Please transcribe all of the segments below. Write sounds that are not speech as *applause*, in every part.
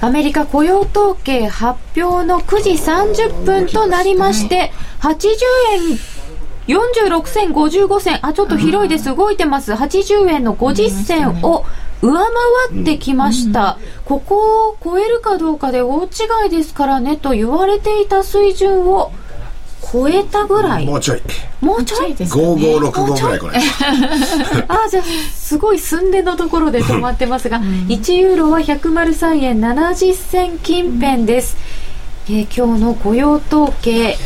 アメリカ雇用統計発表の9時30分となりまして、80円46銭55銭あちょっと広いです。動いてます。80円の50銭を上回ってきました、ここを超えるかどうかで大違いですからねと言われていた水準を超えたぐらい？もうちょい。もうちょいですね？5565ぐらいこれああじゃあすごい寸出のところで止まってますが、うん、1ユーロは103円70銭近辺です、うん、えー、今日の雇用統計。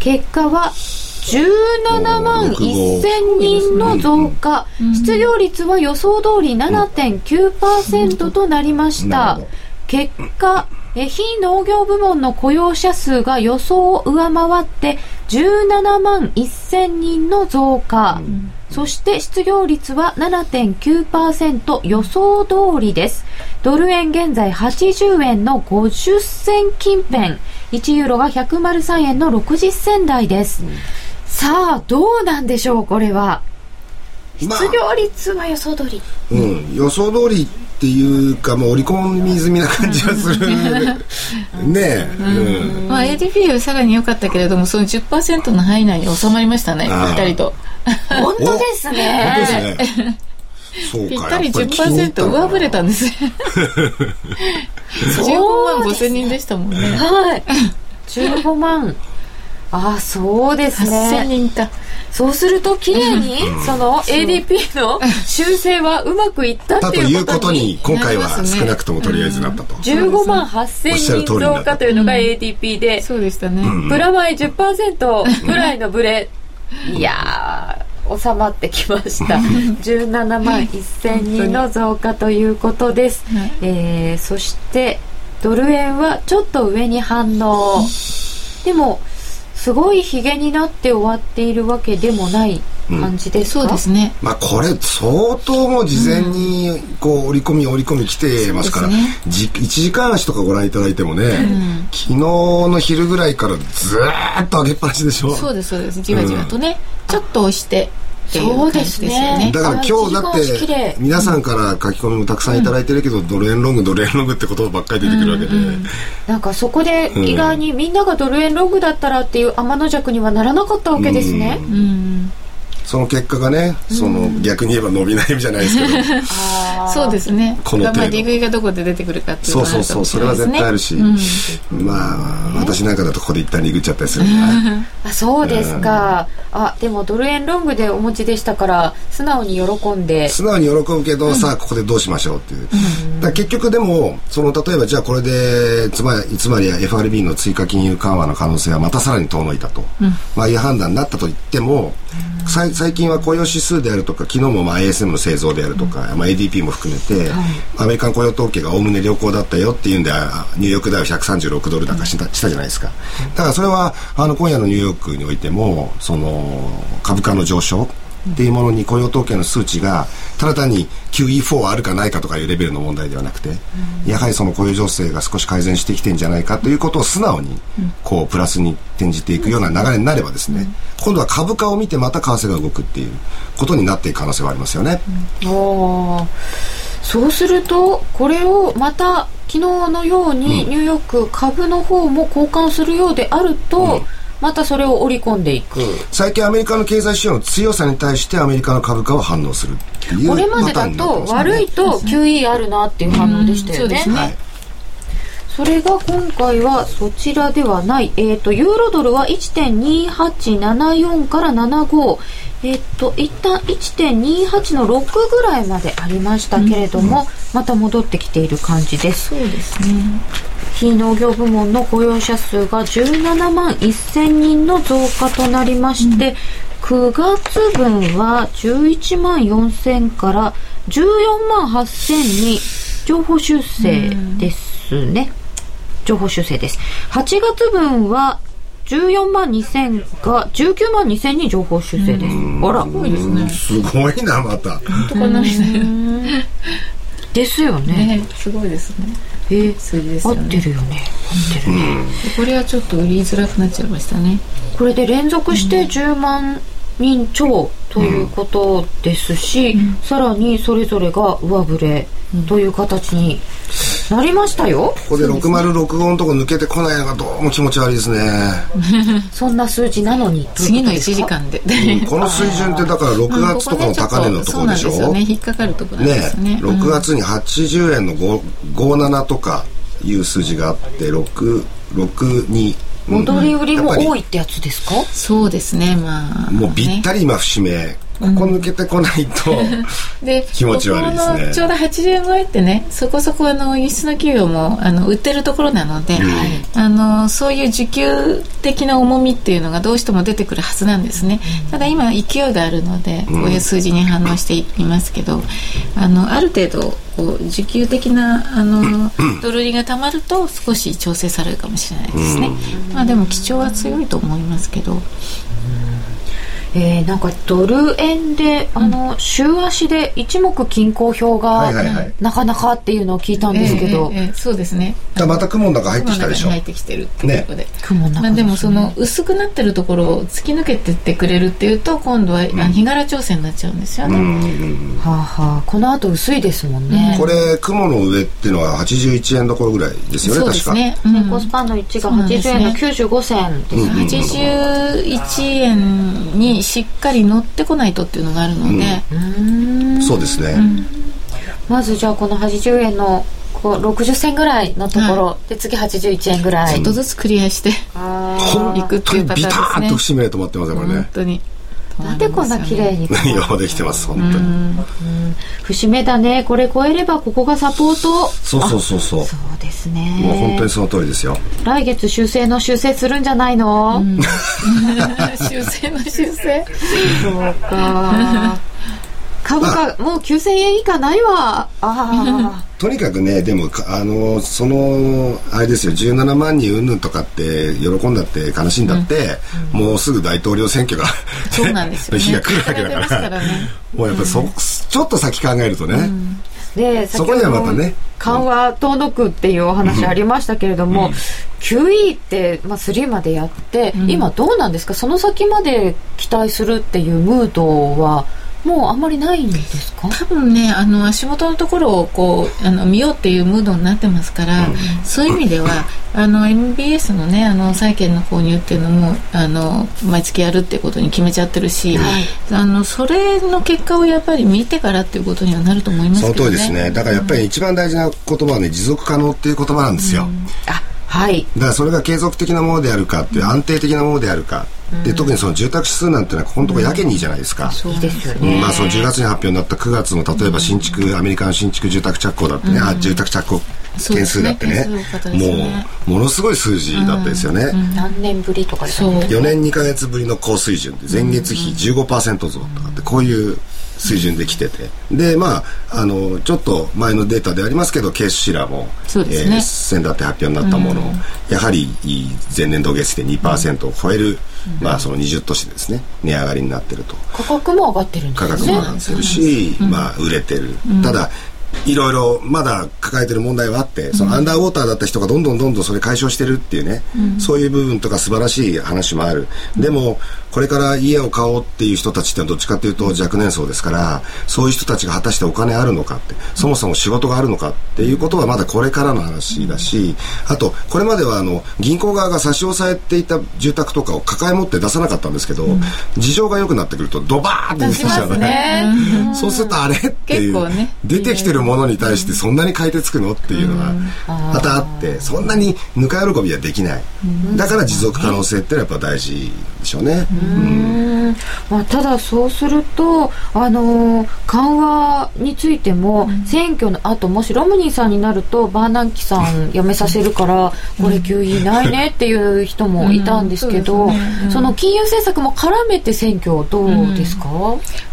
結果は17万1000人の増加、失業率は予想通り7.9%となりました。結果、え非農業部門の雇用者数が予想を上回って17万1000人の増加、うん、そして失業率は7.9%予想通りです。ドル円現在80円の50銭近辺。1ユーロが103円の60銭台です、うん、さあどうなんでしょうこれは。失業率は予想通り、まあ、うん。予想通りっていうかもう織り込み済みな感じがする。ねえ、うん。まあ、ADP はさらに良かったけれどもその10%の範囲内に収まりましたねぴったりと。本当ですね。ですね。そうぴったり10%上振れたんです15 *laughs* 万5千人でしたもんね。はい。15万あそうですね。8000人か。そうすると綺麗に、その ADP の修正はうまくいったっていうことに今回は少なくともとりあえずなったと、15万8000人増加というのが ADP で、そうでしたね。プラマイ10%ぐらいのブレ。いや収まってきました。*laughs* 17万1000人の増加ということです、えー、そしてドル円はちょっと上に反応。でもすごいひげになって終わっているわけでもない感じですか、うん、そうですね。まあこれ相当もう事前にこう織り込み織り込み来てますから、うんね、1時間足とかご覧いただいてもね、うん、昨日の昼ぐらいからずっと上げっぱなしでしょ？そうですそうです。じわじわとね、ちょっと押してそうですね。だから今日だって皆さんから書き込みもたくさん頂いてるけど、ドル円ロングドル円ロングって言葉ばっかり出てくるわけで、なんかそこで意外にみんながドル円ロングだったらっていう天の弱にはならなかったわけですね、うんその結果がね、その逆に言えば伸び悩みじゃないですけど。*laughs* そうですね。このまあ利食いがどこで出てくるかっていうそうそうそうそれは絶対あるし、うん、まあ私なんかだとここで一旦利食っちゃったりする、あそうですか、うん、あでもドル円ロングでお持ちでしたから素直に喜んで。素直に喜ぶけど、うん、さあここでどうしましょうっていう、だ結局でもその例えばじゃあこれでつまりつまり FRB の追加金融緩和の可能性はまたさらに遠のいたと、まあいう判断になったと言っても、最近は雇用指数であるとか昨日もまあ ASM の製造であるとか、まあ、ADP も含めて、はい、アメリカン雇用統計がおおむね良好だったよっていうんでニューヨークダウ136ドル高した,、したじゃないですか。だからそれはあの今夜のニューヨークにおいてもその株価の上昇っていうものに雇用統計の数値がただ単に QE4 あるかないかとかいうレベルの問題ではなくて、やはりその雇用情勢が少し改善してきてんじゃないかということを素直にこうプラスに転じていくような流れになればですね、今度は株価を見てまた為替が動くっていうことになっていく可能性はありますよね。うん。そうするとこれをまた昨日のようにニューヨーク株の方も交換するようであると、うんまたそれを織り込んでいく。最近アメリカの経済指標の強さに対してアメリカの株価は反応するっていうこれまでだと悪いと QE あるなっていう反応でしたよね、ね。はい、それが今回はそちらではない、えっ、ー、と、ユーロドルは1.2874から75、えっ、ー、と、一旦1.28の6ぐらいまでありましたけれども、うん、また戻ってきている感じです。そうですね。非農業部門の雇用者数が17万1000人の増加となりまして、うん、9月分は11万4000から14万8000に情報修正ですね。情報修正です。8月分は14万2000が19万2000に情報修正です。あら。すごいですね。すごいな、また。本当かなですよね。ねすごいですね。えー、数字ですよね。合ってるよね。合ってるね、これはちょっと売りづらくなっちゃいましたね。これで連続して10万人超ということですし、うん、さらにそれぞれが上振れという形になりましたよ。ここで606号のとこ抜けてこないのがどうも気持ち悪いですね。*laughs* そんな数字なのに。次の1時間で、この水準ってだから6月とかの高値のところでしょ、うん、ね。引っかかるところですね。ね、6月に80円の57とかいう数字があって662戻り売りも多いってやつですか、そうですね。まあもうぴったり今節目ここ抜けてこないと、で気持ち悪いですね。ちょうど80円超えってねそこそこあの輸出の企業もあの売ってるところなので、うん、あのそういう需給的な重みっていうのがどうしても出てくるはずなんですね、うん、ただ今勢いがあるのでこういう数字に反応していますけど、あのある程度こう需給的なあの *clears throat* ドル売りがたまると少し調整されるかもしれないですね、まあでも基調は強いと思いますけど。えー、なんかドル円で、あの、週足で一目均衡表が、なかなかっていうのを聞いたんですけど、えーえー、そうですね。また雲の中入ってきたでしょ入ってきてるっていうことで、ね、雲の中、まあ、でもその薄くなってるところを突き抜けてってくれるっていうと今度は、うん、日柄調整になっちゃうんですよね、はあはあ。この後薄いですもんね、これ雲の上っていうのは81円どころぐらいですよね確か。ね、うん、コスパンの1が80円の95銭ですね、ね81円にしっかり乗ってこないとっていうのがあるので、うん、そうですね、まずじゃあこの80円のこう60銭ぐらいのところ、はい、で次81円ぐらい。ちょっとずつクリアしていくっていうパターンですね。ビターンと節目で止まってますよこれね。本当になんでこんな綺麗に。*laughs* ようできてます本当に。節目だね。これ超えればここがサポート。そうそうそうそう。そうですね。もう本当にその通りですよ。来月修正の修正するんじゃないの、うん、*laughs* *laughs* 修正の修正？そうか株価もう9000円以下ないわ。あ *laughs* とにかくねでもあのそのあれですよ。17万人うんぬんとかって喜んだって悲しんだって、うん、もうすぐ大統領選挙がそうなんですよ、ね、*laughs* 日が来るわけだから、ね、*laughs* もうやっぱりそ、うん、ちょっと先考えるとね、うん。でそこにはまたね。緩和遠のくっていうお話ありましたけれども、うん、QE って、まあ、3までやって、うん、今どうなんですか？その先まで期待するっていうムードはもうあんまりないんですか？多分ねあの足元のところをこうあの見ようっていうムードになってますから、うん、そういう意味ではあの MBS のねあの債券の購入っていうのもあの毎月やるっていうことに決めちゃってるし、はい、あのそれの結果をやっぱり見てからっていうことにはなると思いますけど、ね、その通りですね。だからやっぱり一番大事な言葉はね持続可能っていう言葉なんですよ、うん、あはい。だからそれが継続的なものであるかっていう安定的なものであるか、で特にその住宅指数なんてのはここのところやけにいいじゃないですか、そうですよね、まあ、その10月に発表になった9月の例えば新築、アメリカの新築住宅着工だってね、あ住宅着工件数だってね、ね、もうものすごい数字だったですよね、何年ぶりとかですね。4年2か月ぶりの高水準で前月比15%増とかってこういう水準で来てて。でまああのちょっと前のデータでありますけどケースシラもそうですね、えー、先だって発表になったもの、うん、やはり前年同月比で2%を超える、うん、まあその20都市ですね値上がりになってると。価格も上がってるんですね。価格も上がってるし、うん、まあ売れてる、ただいろいろまだ抱えてる問題はあって、そのアンダーウォーターだった人がどんどんどんどんそれ解消してるっていうね、うん、そういう部分とか素晴らしい話もある。でも、これから家を買おうっていう人たちってどっちかっていうと若年層ですから、そういう人たちが果たしてお金あるのかって、そもそも仕事があるのかっていうことはまだこれからの話だし、あと、これまではあの、銀行側が差し押さえていた住宅とかを抱え持って出さなかったんですけど、うん、事情が良くなってくるとドバーって出しちゃうね。そうするとあれっていう、ね、出てきてるものに対してそんなに買い手つくのっていうのがまたあってそんなにぬか喜びはできない。だから持続可能性ってのはやっぱ大事でしょうね。うん。まあ、ただそうすると、あのー、緩和についても、選挙の後もしロムニーさんになるとバーナンキさん辞めさせるからこれ給位ないねっていう人もいたんですけど、その金融政策も絡めて選挙どうですか、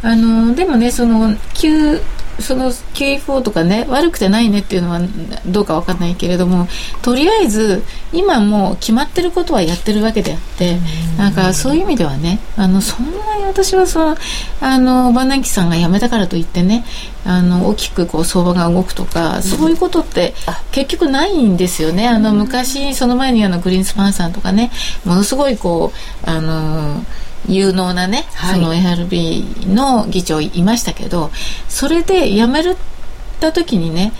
あのでもねその旧その QE4 とかね悪くてないねっていうのはどうか分かんないけれどもとりあえず今もう決まってることはやってるわけであってなんかそういう意味ではねあのそんなに私はそのあのバナンキさんが辞めたからといってねあの大きくこう相場が動くとかそういうことって結局ないんですよね。あの昔その前にあのグリーンスパンさんとかねものすごいこうあの有能なね、はい、その FRB の議長いましたけどそれで辞めるた時にね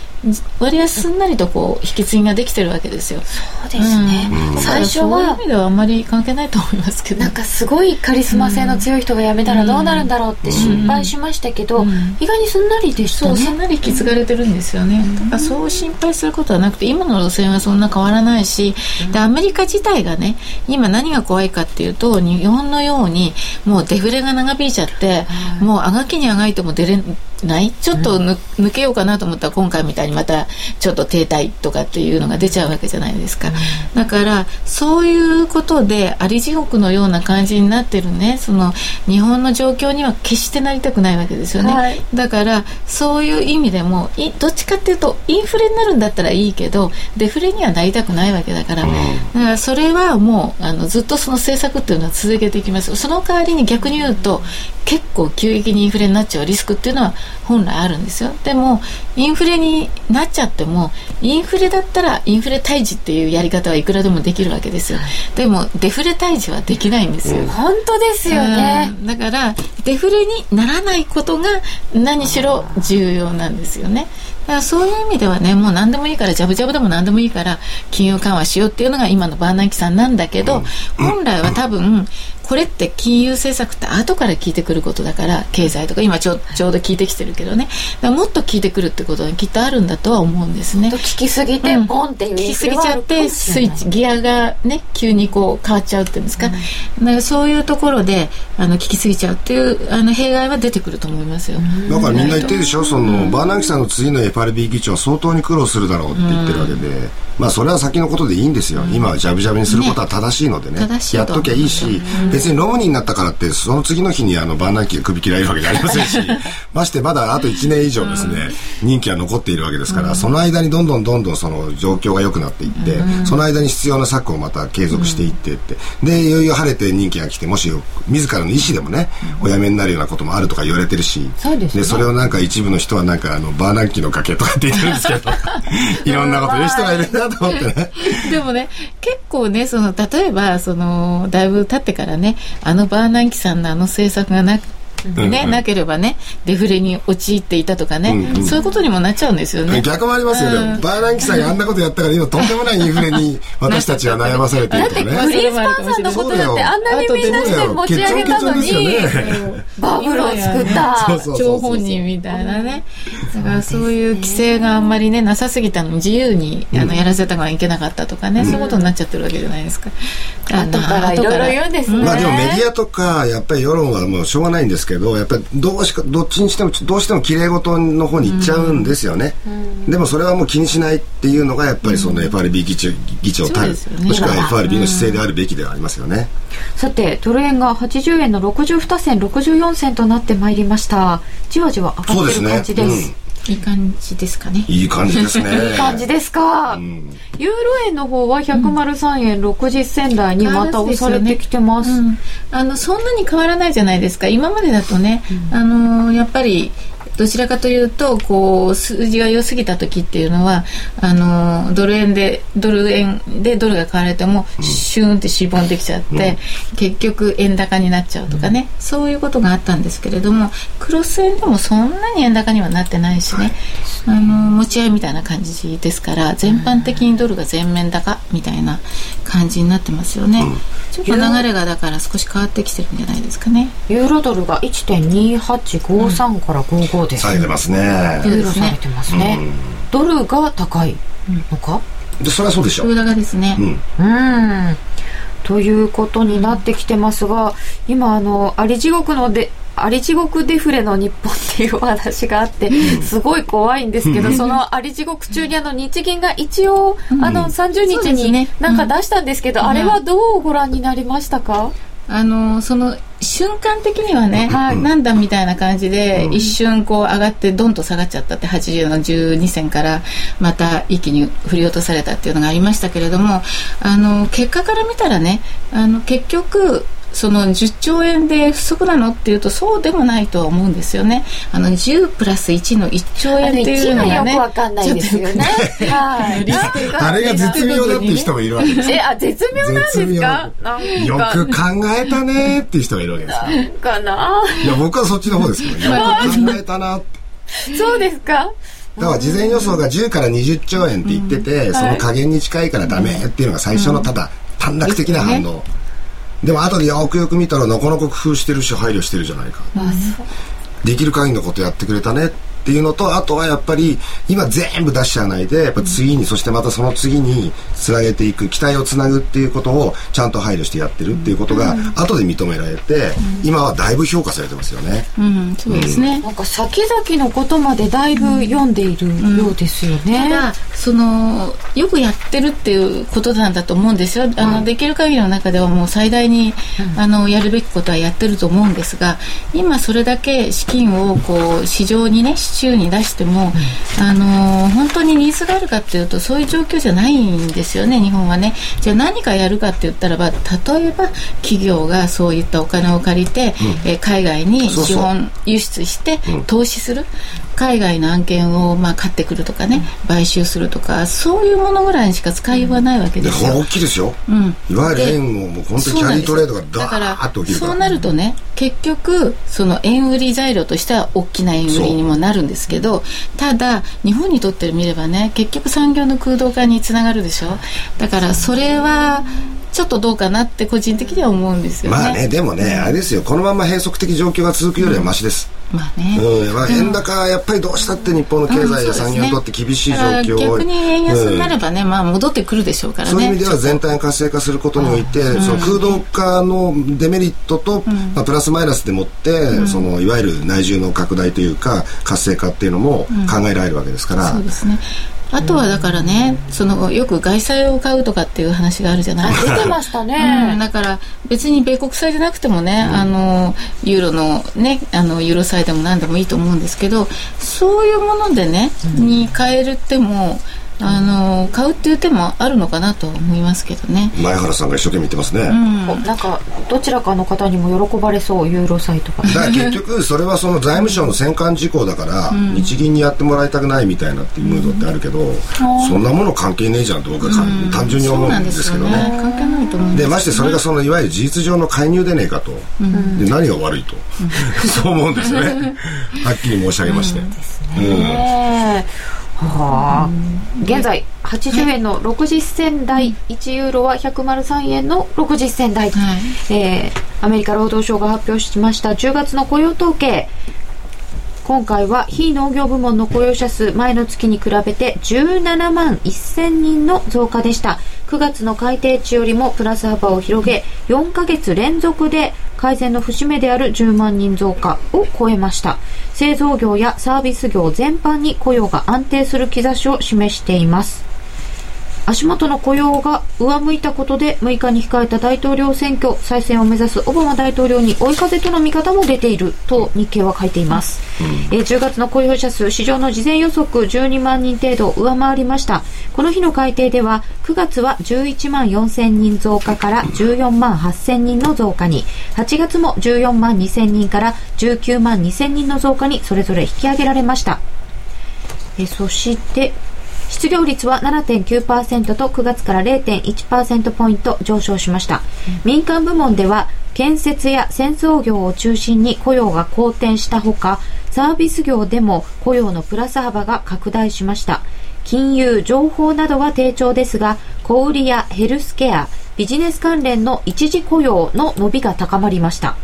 割合すんなりとこう引き継ぎができてるわけですよ。そうですね、うん、最初はそういう意味ではあんまり関係ないと思いますけど。なんかすごいカリスマ性の強い人が辞めたらどうなるんだろうって心配しましたけど、意外にすんなりでしたね。そうすんなり引き継がれてるんですよね、だからそう心配することはなくて今の路線はそんな変わらないし、でアメリカ自体がね今何が怖いかっていうと日本のようにもうデフレが長引いちゃって、もうあがきにあがいても出れない？ちょっと抜けようかなと思ったら今回みたいにまたちょっと停滞とかっていうのが出ちゃうわけじゃないですか、だからそういうことであり地獄のような感じになってるね。その日本の状況には決してなりたくないわけですよね、はい、だからそういう意味でもどっちかっていうとインフレになるんだったらいいけどデフレにはなりたくないわけだから、だからそれはもうあのずっとその政策っていうのは続けていきます。その代わりに逆に言うと結構急激にインフレになっちゃうリスクっていうのは本来あるんですよ。でもインフレになっちゃってもインフレだったらインフレ退治っていうやり方はいくらでもできるわけですよ。でもデフレ退治はできないんですよ、本当ですよね、だからデフレにならないことが何しろ重要なんですよね。だからそういう意味ではねもう何でもいいからジャブジャブでも何でもいいから金融緩和しようっていうのが今のバーナンキさんなんだけど、本来は多分これって金融政策って後から聞いてくることだから経済とか今ちょちょうど聞いてきてるけどね。もっと聞いてくるってことはきっとあるんだとは思うんですね。聞きすぎてボンって聞きすぎちゃってスイッチギアがね急にこう変わっちゃうっていうんですか,、うん、かそういうところであの聞きすぎちゃうっていうあの弊害は出てくると思いますよ。だからみんな言ってるでしょ？その、バーナンキさんの次の FRB 議長は相当に苦労するだろうって言ってるわけで、まあそれは先のことでいいんですよ、今はジャブジャブにすることは正しいのでねやっときゃいいし、別にロムニーになったからってその次の日にあのバーナンキが首切られるわけじゃありませんしましてまだあと1年以上ですね、任期は残っているわけですから、その間にどんどんどんどんその状況が良くなっていって、その間に必要な策をまた継続していってって、でいよいよ晴れて任期が来てもし自らの意思でもね、お辞めになるようなこともあるとか言われてるしそで、ね、それをなんか一部の人はなんかあのバーナンキの崖とかって言ってるんですけど。*laughs* いろんなこと言う人がいるなと思ってね。でもね結構ねその例えばそのだいぶ経ってからねあのバーナンキさんのあの政策がなね、なければねデフレに陥っていたとかね、うんうん、そういうことにもなっちゃうんですよね。逆もありますよね、うん、バーランキさんがあんなことやったから今とんでもないインフレに *laughs* 私たちは悩まされているとかね。だってクリス・パンさんのことだってあんなにみんなして持ち上げたのに、ね、バブルを作った。張本人みたいなね。だからそういう規制があんまりねなさすぎたのに自由にあのやらせたがいけなかったとかね、うん、そういうことになっちゃってるわけじゃないですか。後からいろいろ言うんですね。まあでもメディアとかやっぱり世論はもうしょうがないんですけどやっぱりどどうしかどっちにしてもどうしても綺麗事の方に行っちゃうんですよね、うん。うん、でもそれはもう気にしないっていうのがやっぱりその FRB 議長議長たる、ね、もしくは FRB の姿勢であるべきではありますよね、さてドル円が80円の62銭64銭となってまいりました。じわじわ上がってる感じです、いい感じですかね。いい感じですね。いい感じですか。うん、ユーロ円の方は103円60銭台にまた押されてきてます。うん、あのそんなに変わらないじゃないですか。今までだとね、うん、あのやっぱりどちらかというとこう数字が良すぎた時っていうのはあのドル円でドル円でドルが買われても、シューンってしぼんできちゃって、うん、結局円高になっちゃうとかね、うん、そういうことがあったんですけれどもクロス円でもそんなに円高にはなってないしね、はい、あの持ち合いみたいな感じですから全般的にドルが全面高みたいな感じになってますよね、うん、ちょっと流れがだから少し変わってきてるんじゃないですかね。ユーロドルが1.2853から55そうです。下げてますね。ユーロ下げてますね、うん、ドルが高いのか、でそれはそうでしょう。高ですね。うん、うん。ということになってきてますが今あのあり地獄のであり地獄デフレの日本っていうお話があってすごい怖いんですけど、そのあり地獄中にあの日銀が一応、あの30日になんか出したんですけど、あれはどうご覧になりましたか、あのその瞬間的にはね、はい、なんだみたいな感じで、一瞬こう上がってドンと下がっちゃったって80の12銭からまた一気に振り落とされたっていうのがありましたけれどもあの結果から見たらねあの結局その10兆円で不足なのっていうとそうでもないとは思うんですよね。あの10プラス1の1兆円っていうのがね。よくわかんないですよね。はい。あれが絶妙だっていう人もいるわけですえ、あ、絶妙なんですか？よく考えたねっていう人がいるわけですか。かないや、僕はそっちの方ですけど、よく考えたなって。そうですかだから事前予想が10から20兆円って言ってて、うん、その加減に近いからダメっていうのが最初のただ短絡的な反応、でも後でよくよく見たらなかなか工夫してるし配慮してるじゃないか、できる限りのことやってくれたねっていうのとあとはやっぱり今全部出しちゃわないでやっぱ次に、そしてまたその次につなげていく期待をつなぐっていうことをちゃんと配慮してやってるっていうことが後で認められて、今はだいぶ評価されてますよね。うん、そうですね、なんか先々のことまでだいぶ読んでいるようですよね。ただそのよくやってるっていうことなんだと思うんですよ。あの、できる限りの中ではもう最大に、あのやるべきことはやってると思うんですが、今それだけ資金をこう市場にね週に出しても、うん、あの本当にニーズがあるかっていうとそういう状況じゃないんですよね日本はね。じゃあ何かやるかって言ったらば例えば企業がそういったお金を借りて、うん、え海外に資本輸出して投資する。海外の案件をまあ買ってくるとかね、買収するとかそういうものぐらいにしか使いようがないわけですよ。大きいですよ、うん、いわゆる円をもう本当にキャリートレードがダーッと起きるからそうなるとね結局その円売り材料としては大きな円売りにもなるんですけどただ日本にとってみればね結局産業の空洞化につながるでしょ？だからそれはちょっとどうかなって個人的には思うんですよね。まあね、でもね、あれですよ、このまま閉塞的状況が続くよりはましです。うん、まあね。うん、まあ、円高、やっぱりどうしたって日本の経済や産業にとって厳しい状況を、逆に円安になればね、まあ戻ってくるでしょうからね。そういう意味では全体が活性化することにおいて、その空洞化のデメリットと、まあ、プラスマイナスでもって、そのいわゆる内需の拡大というか活性化っていうのも考えられるわけですから。そうですね。あとはだからね、そのよく外債を買うとかっていう話があるじゃない？ですか。出てましたね、うん、だから別に米国債じゃなくてもね、うん、あのユーロのねあのユーロ債でも何でもいいと思うんですけどそういうものでね、に変えるってもあの買うっていう手もあるのかなと思いますけどね。前原さんが一生懸命言ってますね、うん、なんかどちらかの方にも喜ばれそうユーロ債とか。だから結局それはその財務省の戦艦事項だから、うん、日銀にやってもらいたくないみたいなっていうムードってあるけど、うん、そんなもの関係ねえじゃんと僕は、単純に思うんですけどね、ね、関係ないと思うで、ましてそれがそのいわゆる事実上の介入でねえかと、で何が悪いと、*laughs* そう思うんですよね。はっきり申し上げまして、うん、ですね、はあ、現在80円の60銭台、1ユーロは103円の60銭台、はい、えー、アメリカ労働省が発表しました。10月の雇用統計今回は非農業部門の雇用者数前の月に比べて17万1000人の増加でした。9月の改定値よりもプラス幅を広げ4ヶ月連続で改善の節目である10万人増加を超えました。製造業やサービス業全般に雇用が安定する兆しを示しています。足元の雇用が上向いたことで6日に控えた大統領選挙再選を目指すオバマ大統領に追い風との見方も出ていると日経は書いています、うん、えー、10月の雇用者数市場の事前予測12万人程度上回りました。この日の改定では9月は11万4000人増加から14万8000人の増加に8月も14万2000人から19万2000人の増加にそれぞれ引き上げられました。えそして失業率は7.9%と9月から0.1%ポイント上昇しました、民間部門では建設や製造業を中心に雇用が好転したほかサービス業でも雇用のプラス幅が拡大しました。金融情報などは低調ですが小売やヘルスケアビジネス関連の一時雇用の伸びが高まりました。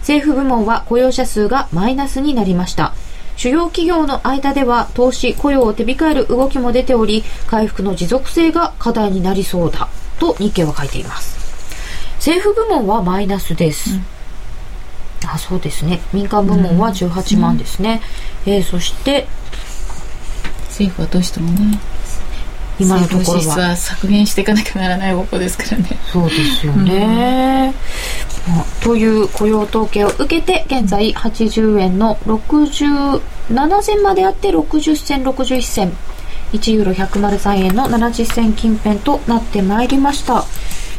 政府部門は雇用者数がマイナスになりました主要企業の間では投資雇用を手控える動きも出ており回復の持続性が課題になりそうだと日経は書いています。政府部門はマイナスです、うん、あそうですね。民間部門は18万ですね、うん、えー、そして政府はどうしてもね今のところは。削減していかなきゃならない方向ですからね。そうですよね、うん。まあ、という雇用統計を受けて現在80円の67銭まであって60銭61銭。1ユーロ103円の70銭近辺となってまいりました、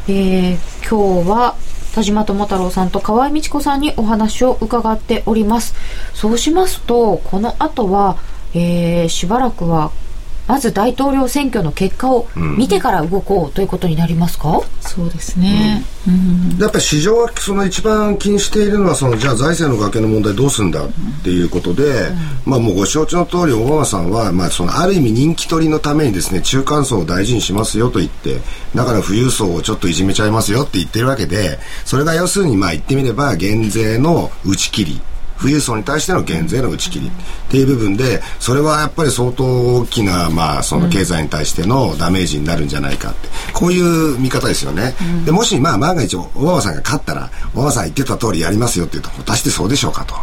えー、今日は田島智太郎さんと河合美智子さんにお話を伺っております。そうしますとこの後は、えー、しばらくはまず大統領選挙の結果を見てから動こうということになりますか、そうですね、やっぱり市場はその一番気にしているのはそのじゃあ財政の崖の問題どうするんだっていうことで、まあもうご承知の通りオバマさんはまあそのある意味人気取りのためにですね中間層を大事にしますよと言ってだから富裕層をちょっといじめちゃいますよって言ってるわけでそれが要するにまあ言ってみれば減税の打ち切り富裕層に対しての減税の打ち切り。っていう部分でそれはやっぱり相当大きな、まあ、その経済に対してのダメージになるんじゃないかって。こういう見方ですよね、でもし、まあ、万が一オバマさんが勝ったらオバマさん言ってた通りやりますよって言うと果たしてそうでしょうかと、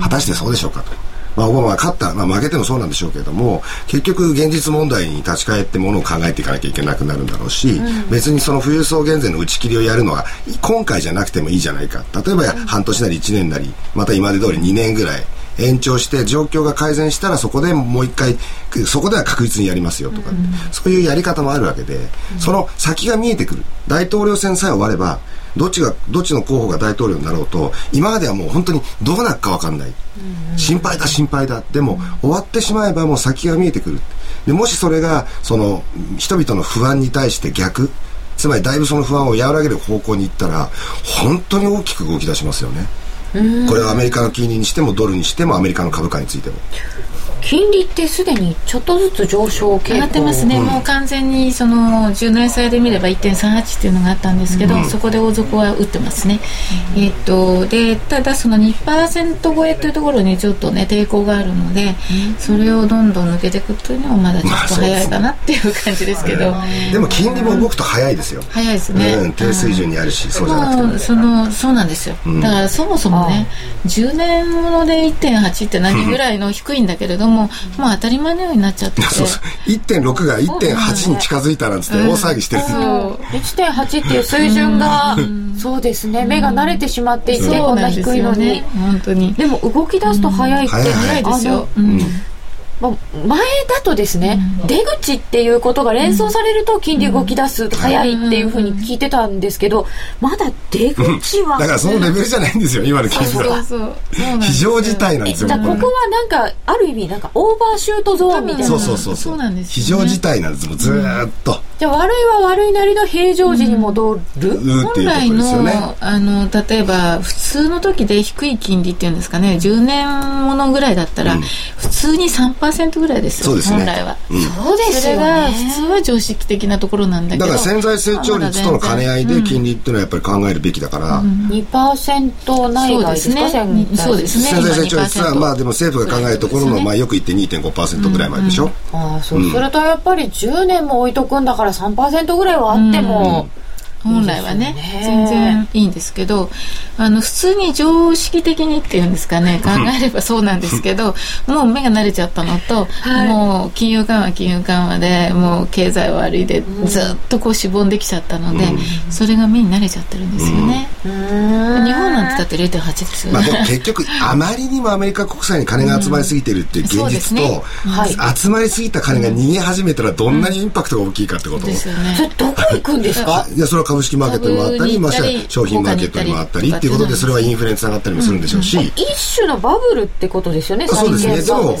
果たしてそうでしょうかと。まあ、オバマが勝った、まあ、負けてもそうなんでしょうけれども結局現実問題に立ち返ってものを考えていかなきゃいけなくなるんだろうし、うん、別にその富裕層減税の打ち切りをやるのは今回じゃなくてもいいじゃないか。例えば半年なり1年なりまた今まで通り2年ぐらい延長して状況が改善したらそこでもう一回そこでは確実にやりますよとか、うん、そういうやり方もあるわけで、うん、その先が見えてくる。大統領選さえ終わればどっちがどっちの候補が大統領になろうと今まではもう本当にどうなるか分かんない、うん、心配だ心配だ。でも、終わってしまえばもう先が見えてくる。でもしそれがその人々の不安に対して逆つまりだいぶその不安を和らげる方向に行ったら本当に大きく動き出しますよね。これはアメリカの金利にしてもドルにしてもアメリカの株価についても金利ってすでにちょっとずつ上昇傾向。上がってますね、うん、もう完全にその10年債で見れば1.38っていうのがあったんですけど、うん、そこで大底は打ってますね、うん、えっとでただその2%超えというところにちょっとね抵抗があるので、それをどんどん抜けていくというのはまだちょっと早いかなっていう感じですけど、まあ、でも金利も動くと早いですよ。早いですね、うん、低水準にあるしそうじゃなくて、そのそうなんですよ、だからそもそもね10年もので1.8って何ぐらいの低いんだけれども、もう当たり前のようになっちゃってて。*laughs* そうそう。1.6が1.8に近づいたなんつって大騒ぎしてる、うん、1.8っていう水準が、そうですね。目が慣れてしまっていて、こんな低いのに、ね、本当に。でも動き出すと早いって、早い。ですよ、うんまあ、前だとですね、うん、出口っていうことが連想されると金利動き出す、早いっていうふうに聞いてたんですけど、まだ出口は、だからそのレベルじゃないんですよ今の金利は非常事態なんですよここは。なんかある意味なんかオーバーシュートゾーンみたいな。そうそうそうそう。なんです、ね、非常事態なんですもずっと、じゃあ悪いは悪いなりの平常時に戻る、うん、本来のね、あの例えば普通の時で低い金利っていうんですかね？10年ものぐらいだったら、普通に3%ぐらいですよ、ね、本来は、うん、そうですよ、ね、それが普通は常識的なところなんだけどだから潜在成長率との兼ね合いで金利っていうのはやっぱり考えるべきだから、うん、2%ないがですか？そうですね。潜在成長率はまあでも政府が考えるところの、まあよく言って2.5%ぐらいまででしょ、うん、ああそうするとやっぱり10年も置いとくんだから3%ぐらいはあっても、本来はね、ね、全然いいんですけどあの普通に常識的にっていうんですかね考えればそうなんですけどもう目が慣れちゃったのと、はい、もう金融緩和金融緩和でもう経済悪いでずっとこうしぼんできちゃったので、うん、それが目に慣れちゃってるんですよね、うん、日本なんてだって0.8ですよね、まあ、結局あまりにもアメリカ国債に金が集まりすぎてるっていう現実と、うんね。はい、集まりすぎた金が逃げ始めたらどんなにインパクトが大きいかってこと、ですよね。それどこ行くんですか？いやそれは株式マーケットにもあったり、まあ、商品マーケットにもあったりっていうことで、それはインフレにつながったりもするんでしょうし。一種のバブルってことですよね、そうですね。でも、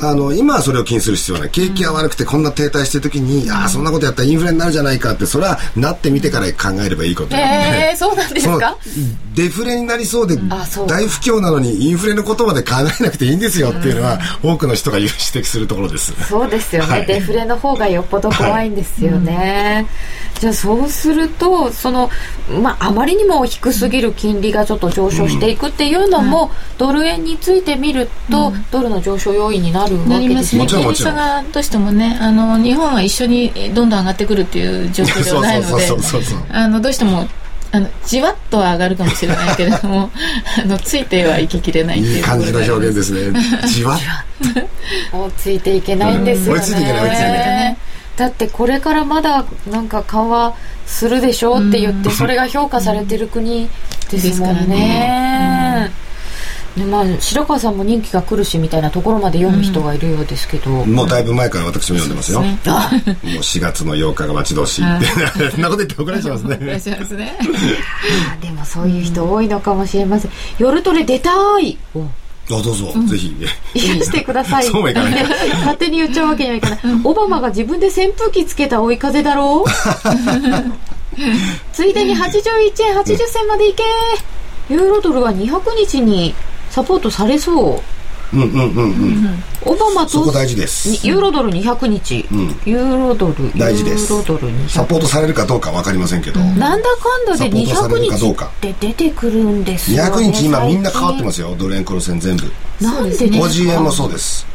あの、今はそれを気にする必要はない。景気が悪くてこんな停滞してる時に、ああ、そんなことやったらインフレになるじゃないかって、それはなってみてから考えればいいことええ、そうなんですか？デフレになりそうで、大不況なのにインフレのことまで考えなくていいんですよっていうのは、多くの人が指摘するところです。そうですよね。デフレの方がよっぽど怖いんですよね。じゃあそうすると、その、まあ、あまりにも低すぎる金利がちょっと上昇していくっていうのも、うん、ドル円について見ると、うん、ドルの上昇要因になるわけですね。金利差がどうしてもねあの日本は一緒にどんどん上がってくるっていう状況ではないのであのどうしてもあのじわっとは上がるかもしれないけれども *laughs* あのついてはいききれないっていういい感じの表現ですね。じわっ追い *laughs* ついていけないんですよね、追いついていけない追いついていけないだってこれからまだなんか緩和するでしょうって言ってそれが評価されてる国ですもんね。でまあ、白川さんも任期が来るしみたいなところまで読む人がいるようですけど、うん、もうだいぶ前から私も読んでますよ、ね、もう4月の8日が待ち遠しい。ってそん *laughs* なこと言って怒られちゃいますね。怒られちゃいますねでもそういう人多いのかもしれません、夜トレ出たいあどうぞ、ぜひ。*laughs* してください。そうはいかない。*laughs* 勝手に言っちゃうわけにはいかない、オバマが自分で扇風機つけた追い風だろう？*laughs* ついでに81円80銭までいけ。ユーロドルは200日にサポートされそううんうんうんうん。オバマとそこ大事です。ユーロドル200日、ユーロドル大事です。ユーロドル200サポートされるかどうか分かりませんけど、なんだかんだでサポートされるかど200うか。日って出てくるんですよ、ね、200日今みんな変わってますすよ。ドル円黒線全部。なんで円もそうです。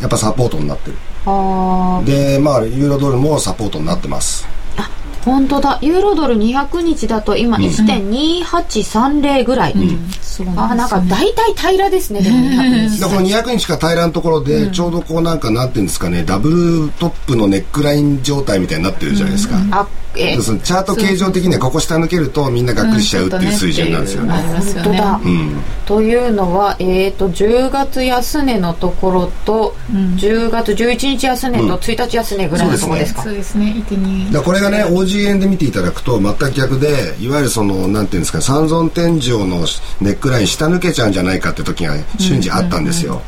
やっぱサポートになってる。あでまあユーロドルもサポートになってます。ーあ本当だ。ユーロドル200日だと今1.2830ぐらい、そうあなんかですよね。大体平らですねでも200日。でこの200日か平らなところでちょうどこうなんかなんていうんですかねダブルトップのネックライン状態みたいになってるじゃないですか、あえでそのチャート形状的にはここ下抜けるとみんながっくりしちゃうっていう水準なんですよね,、本当だ、うん。というのは、えー、と10月安値のところと、10月11日安値と1日安値ぐらいのところですか、そうですね。1.2だからこれがね OG 円で見ていただくと全く逆でいわゆるそのなんていうんですか三尊天井のネックライン下抜けちゃうんじゃないかって時が瞬時あったんですよ、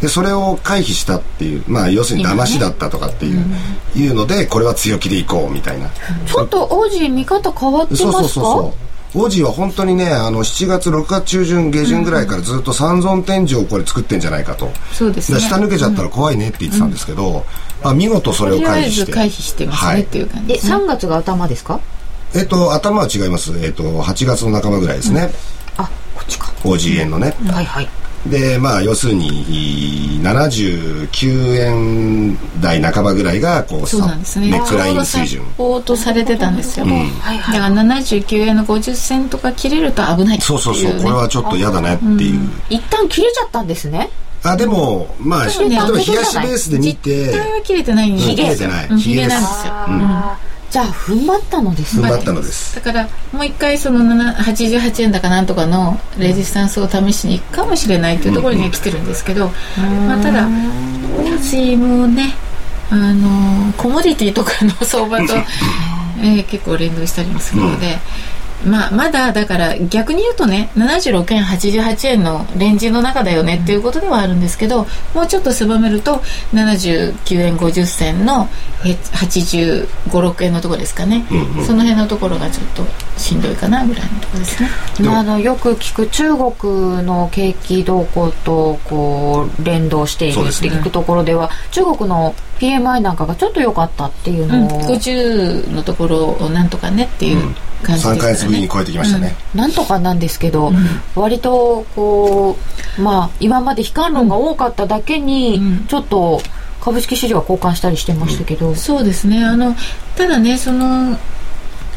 でそれを回避したっていうまあ要するに騙しだったとかっていう,、いうのでこれは強気でいこうみたいな。ちょっと王子見方変わってますか？そうそうそうそう。オージーは本当にねあの7月6月中旬下旬ぐらいからずっと三尊天井をこれ作ってんじゃないかと。そうですね。下抜けちゃったら怖いねって言ってたんですけど、まあ、見事それをとりあえ回避してず回避してますはい。ねっていう感じえですね。3月が頭ですか？えっと頭は違います。えっと8月の半ばぐらいですね、あこっちか、OG 円のね、はいはい。でまあ要するに79円台半ばぐらいがこうそうなんですね。ネックライン水準。サポートされてたんですよ、はいはい。だから79円の50銭とか切れると危ないっていう、ね、そうそうそう。これはちょっと嫌だねっていう、一旦切れちゃったんですねあでもまあ例えねば冷やしベースで見て実態は切れてないんで。切れてない。うん。ヒゲなんですよ、じゃあ踏ん張ったのですね。踏ん張ったのです。だからもう一回その7 88円だかなんとかのレジスタンスを試しに行くかもしれないというところには来てるんですけど、まあ、ただオージーもねあのコモディティとかの相場と、*laughs* えー結構連動したりもするので、まあ、まだだから逆に言うとね76円88円のレンジの中だよねっていうことではあるんですけどもうちょっと狭めると79円50銭の8 5 6円のところですかね、その辺のところがちょっとしんどいかなぐらいのところですね。まあ、あのよく聞く中国の景気動向とこう連動しているって聞くところでは中国の PMI なんかがちょっと良かったっていううん、のを、50のところをなんとかねっていう感じですか3らね。ヶ月ぶりに超えてきましたね、なんとかなんですけど、割とこうまあ今まで悲観論が多かっただけに、うん。ちょっと株式市場は交換したりしてましたけど、そうですね。あのただねその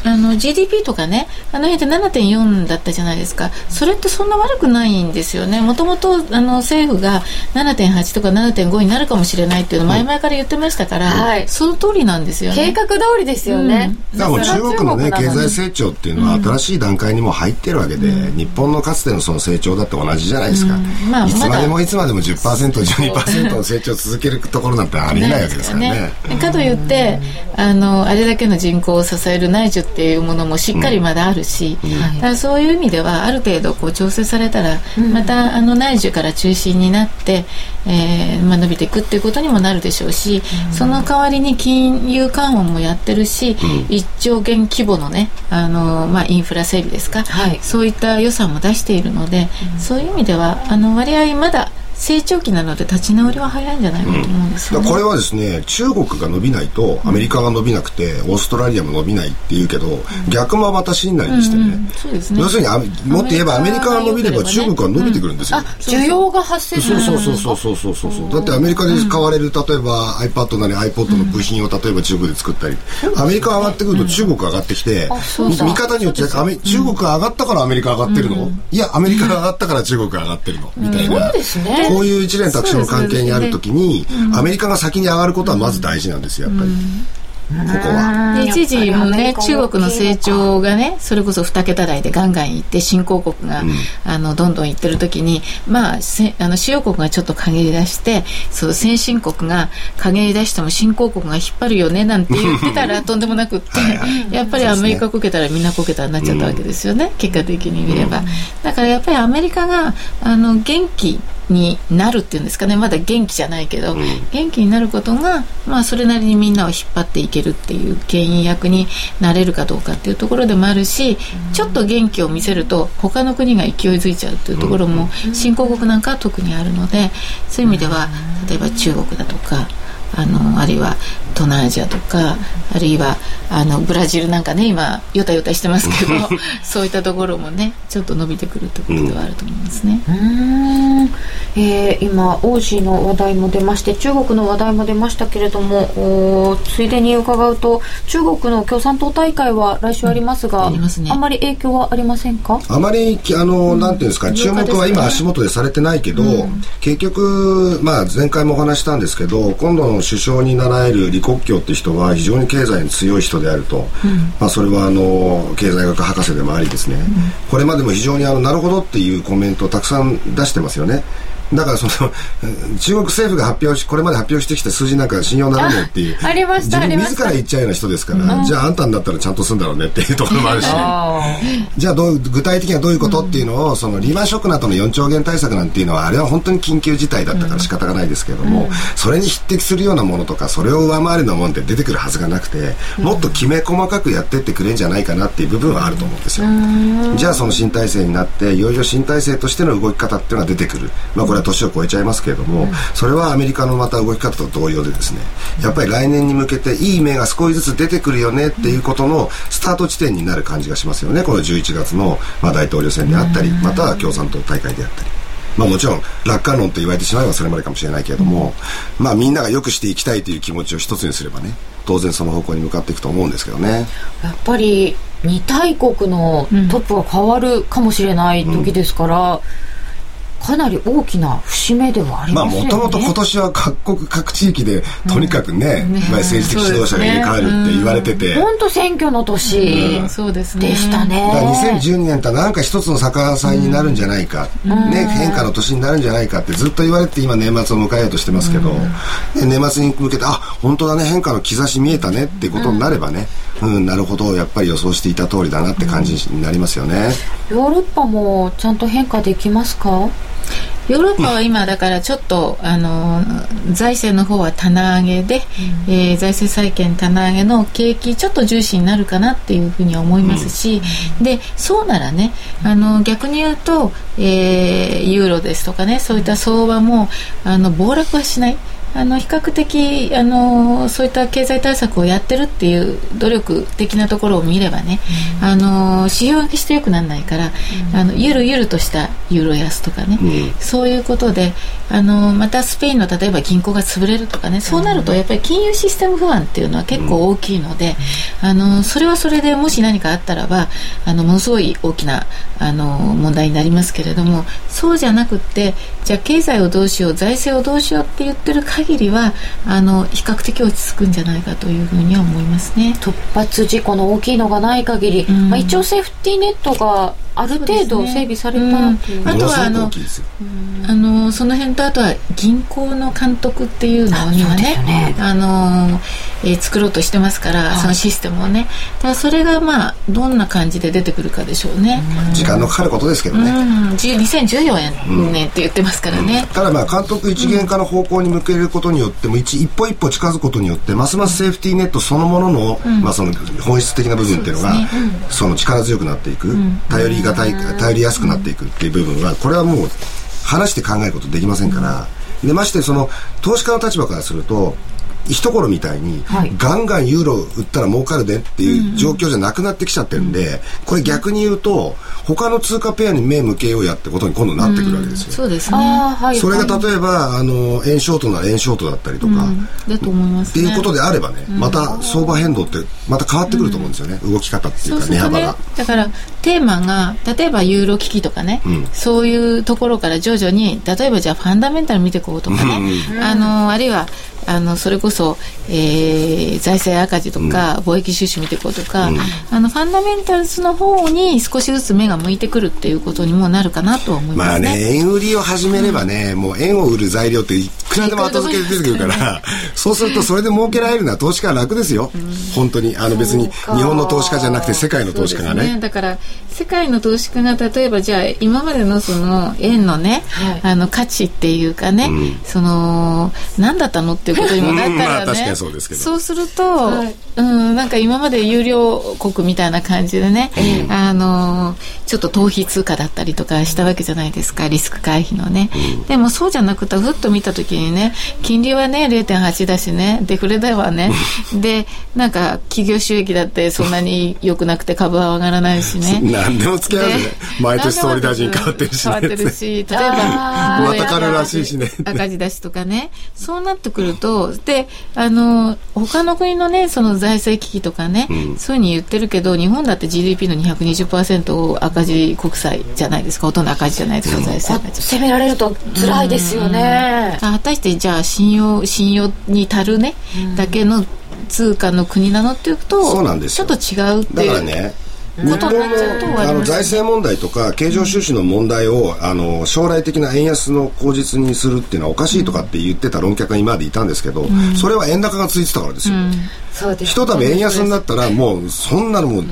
あの GDP とかねあの辺って7.4だったじゃないですか。それってそんな悪くないんですよね。もともとあの政府が7.8とか7.5になるかもしれないっていうのを前々から言ってましたから、はい。その通りなんですよね。計画通りですよね、だからもう中国のね経済成長っていうのは新しい段階にも入ってるわけで、日本のかつてのその成長だって同じじゃないですか、うん。まあいつまでもいつまでも 10%12% の成長を続けるところなんてありえないわけですからね。かといってあのあれだけの人口を支える内需っていうものもしっかりまだあるし、だからそういう意味ではある程度こう調整されたら、またあの内需から中心になって、えーまあ、伸びていくっていうことにもなるでしょうし、その代わりに金融緩和もやってるし、1兆元規模のねあの、まあ、インフラ整備ですか、はい。そういった予算も出しているので、そういう意味ではあの割合まだ成長期なので立ち直りは早いんじゃないかと思うんですよね。だからこれはですね中国が伸びないとアメリカが伸びなくて、オーストラリアも伸びないっていうけど、逆もまた真なりでしてね、うんそうですね。要するにもっと言えばアメリカが伸びれば中国は伸びてくるんですよ、需要が発生するそうそうそうそう。そうそうそうだってアメリカで買われる例えば iPad なり iPod の部品を例えば中国で作ったり、アメリカが上がってくると中国が上がってきて、見方によってアメ中国が上がったからアメリカが上がってるの、いやアメリカが上がったから中国が上がってるの、みたいな。そうですねこういう一連の関係にあるときに、アメリカが先に上がることはまず大事なんですよやっぱり、ここは。で一時もね中国の成長ががねそれこそ2桁台でガンガンいって新興国が、あのどんどんいってる時にまあせあの主要国がちょっと陰り出してそう先進国が陰り出しても新興国が引っ張るよねなんて言ってたら *laughs* とんでもなくってやっぱりアメリカこけたらみんなこけたになっちゃったわけですよね、結果的に見れば、だからやっぱりアメリカがあの元気になるっていうんですかね。まだ元気じゃないけど、うん、元気になることが、まあ、それなりにみんなを引っ張っていけるっていう牽引役になれるかどうかっていうところでもあるし、うん、ちょっと元気を見せると他の国が勢いづいちゃうっていうところも新興国なんかは特にあるのでそういう意味では例えば中国だとかあのあるいは東南アジアとかあるいはあのブラジルなんかね今よたよたしてますけど *laughs* そういったところもねちょっと伸びてくるとことではあると思いますね。うん、えー、今王子の話題も出まして中国の話題も出ましたけれどもついでに伺うと中国の共産党大会は来週ありますが、うん、あすね、あんまり影響はありませんか？あまりあの、うん、なんていうんですか注目は今足元でされてないけど、結局、まあ、前回もお話したんですけど今度の首相になられる李克強って人は非常に経済に強い人であると、うん、まあ、それはあの経済学博士でもありですね、うん、これまでも非常にあのなるほどっていうコメントをたくさん出してますよね。だからその *laughs* 中国政府が発表しこれまで発表してきた数字なんか信用ならないっていうありました自分自ら言っちゃうような人ですから、うん、じゃああんたになったらちゃんとするんだろうねっていうところもあるし。じゃあどう具体的にはどういうことっていうのをそのリーマンショックなどの4兆元対策なんていうのはあれは本当に緊急事態だったから仕方がないですけれども、うん、それに匹敵するようなものとかそれを上回るようなものって出てくるはずがなくてもっときめ細かくやってってくれんじゃないかなっていう部分はあると思うんですよ。じゃあその新体制になっていよいよ新体制としての動き方っていうのが出てくる。まあこれは年を超えちゃいますけれども、それはアメリカのまた動き方と同様でですねやっぱり来年に向けていい芽が少しずつ出てくるよねっていうことのスタート地点になる感じがしますよね。この11月の、まあ、大統領選であったりまたは共産党大会であったり。まあもちろん楽観論と言われてしまえばそれまでかもしれないけれども、まあみんなが良くしていきたいという気持ちを一つにすればね当然その方向に向かっていくと思うんですけどね。やっぱり二大国のトップが変わるかもしれない時ですから、うんかなり大きな節目ではありますよね。まあもともと今年は各国各地域でとにかくね、うん、まあ、政治的指導者が入れ替わるって言われてて。本当、選挙の年、うん、そうですね。でしたね。だから2012年ってなんか一つの逆さになるんじゃないか、うん、ね、変化の年になるんじゃないかってずっと言われて今年末を迎えようとしてますけど、年末に向けて、あ、本当だね、変化の兆し見えたねっていうことになればね、うん、なるほど、やっぱり予想していた通りだなって感じになりますよね。ヨーロッパもちゃんと変化できますか？ヨーロッパは今だからちょっとあの財政の方は棚上げで、うん、えー、財政再建棚上げの景気ちょっと重視になるかなっていうふうに思いますし、うん、でそうならねあの逆に言うと、えー、ユーロですとかねそういった相場もあの暴落はしない。あの比較的あのそういった経済対策をやってるっていう努力的なところを見ればね、うん、あの指標がしてよくならないから、うん、あのゆるゆるとしたユーロ安とかね、うん、そういうことであのまたスペインの例えば銀行が潰れるとかねそうなるとやっぱり金融システム不安っていうのは結構大きいので、あのそれはそれでもし何かあったらばあのものすごい大きなあの問題になりますけれどもそうじゃなくってじゃあ経済をどうしよう財政をどうしようって言ってる限限りはあの比較的落ち着くんじゃないかというふうには思いますね。突発事故の大きいのがない限り、うん、まあ、一応セーフティーネットがある程度整備された、ね。う。ん、あとはあのあのその辺とあとは銀行の監督っていうのにはね、ね、あの、えー、作ろうとしてますから、そのシステムをね。だそれがまあどんな感じで出てくるかでしょうね、時間のかかることですけどね、うん、2014年って言ってますからね、ただまあ監督一元化の方向に向けることによっても一一歩一歩近づくことによってますますセーフティーネットそのものの,、まあその本質的な部分っていうのがその力強くなっていく、頼りがたい頼りやすくなっていくっていう部分はこれはもう話して考えることできませんから、でましてその投資家の立場からすると一頃みたいに、はい、ガンガンユーロ売ったら儲かるでっていう状況じゃなくなってきちゃってるんで、これ逆に言うと他の通貨ペアに目向けようやってことに今度なってくるわけですよ、そうですね、それが例えばあの円ショートなら円ショートだったりとか、だと思います、っていうことであればね、また相場変動ってまた変わってくると思うんですよね、動き方っていうか値幅が、だからテーマが例えばユーロ危機とかね、そういうところから徐々に例えばじゃあファンダメンタル見ていこうとかね、あのあるいはあのそれこそ、えー、財政赤字とか、貿易収支見ていこうとか、あのファンダメンタルズの方に少しずつ目が向いてくるっていうことにもなるかなと思いますね。まあね円売りを始めればね、もう円を売る材料っていくらでも後付けで出てくるから、*laughs* そうするとそれで儲けられるのは投資家は楽ですよ、本当にあの別に日本の投資家じゃなくて世界の投資家がね、ね、だから世界の投資家が例えばじゃあ今までのその円のね、はい、あの価値っていうかね、うん、その何だったのっていうことにもなったらね、まあ、そうそうすると、はい、うんなんか今まで有料国みたいな感じでね、うん、あのちょっと逃避通貨だったりとかしたわけじゃないですかリスク回避のね、うん、でもそうじゃなくてふっと見た時にね金利はね0.8だしねデフレだわね。でなんか企業収益だってそんなに良くなくて株は上がらないしね。*laughs* 何でも付き合うね毎年総理大臣変わってるし、ね、変わってるし例えば *laughs* またかるらしいしね。赤字出しとかね。そうなってくるとであの他の国のねその財政危機とかね、うん、そういうふうに言ってるけど日本だって GDP の220%を赤字国債じゃないですか。ほとんど赤字じゃないですか、財政責められると辛いですよね、果たしてじゃあ信用信用に足るね、だけの通貨の国なのっていうとそうなんですちょっと違うっていう。だからね日本のあの財政問題とか経常収支の問題をあの将来的な円安の口実にするっていうのはおかしいとかって言ってた論客が今までいたんですけど、それは円高が続いてたからですよ。そうですひとたび円安になったらもうそんなのもう、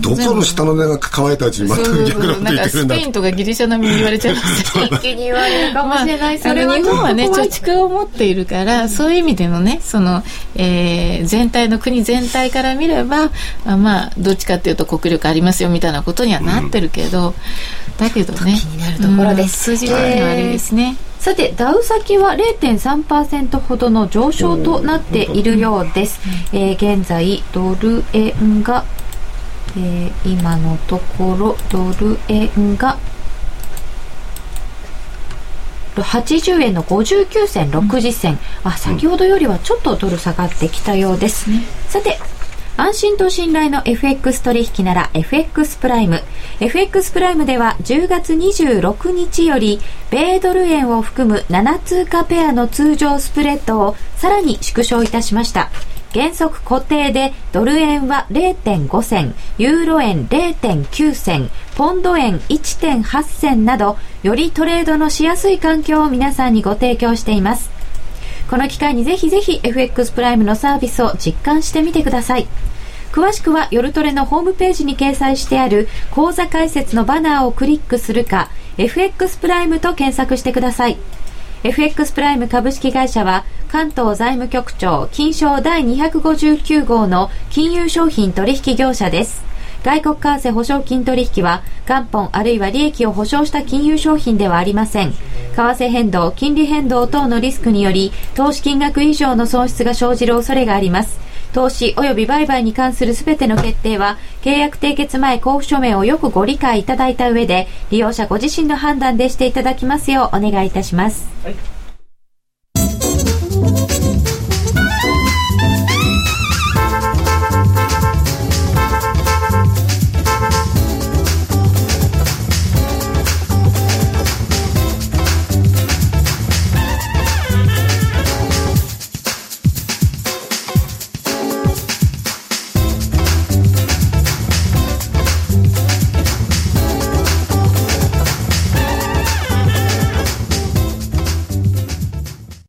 どこの下の根が乾いたうちに全く逆のこと言ってるんだスペインとかギリシャ並みに言われちゃいます一気に言われるかもしれない、まあ、日本はね貯蓄を持っているからそういう意味でのねその、えー、全体の国全体から見ればあまあどっちかっていうと国力ありますよみたいなことにはなってるけど、うん、だけどね気になるところです、うん、数字が悪いですね、さてダウ先は0.3%ほどの上昇となっているようです、えー、現在ドル円が、えー、今のところドル円が80円の59銭60銭、あ先ほどよりはちょっとドル下がってきたようです、さて安心と信頼の FX 取引なら FX プライム。FX プライムでは10月26日より米ドル円を含む7通貨ペアの通常スプレッドをさらに縮小いたしました。原則固定でドル円は0.5銭、ユーロ円0.9銭、ポンド円1.8銭など、よりトレードのしやすい環境を皆さんにご提供しています。この機会にぜひぜひ FX プライムのサービスを実感してみてください。詳しくは夜トレのホームページに掲載してある講座解説のバナーをクリックするか FX プライムと検索してください。FX プライム株式会社は関東財務局長金賞第259号の金融商品取引業者です。外国為替保証金取引は元本あるいは利益を保証した金融商品ではありません。為替変動金利変動等のリスクにより投資金額以上の損失が生じる恐れがあります。投資及び売買に関するすべての決定は契約締結前交付書面をよくご理解いただいた上で利用者ご自身の判断でしていただきますようお願いいたします。はい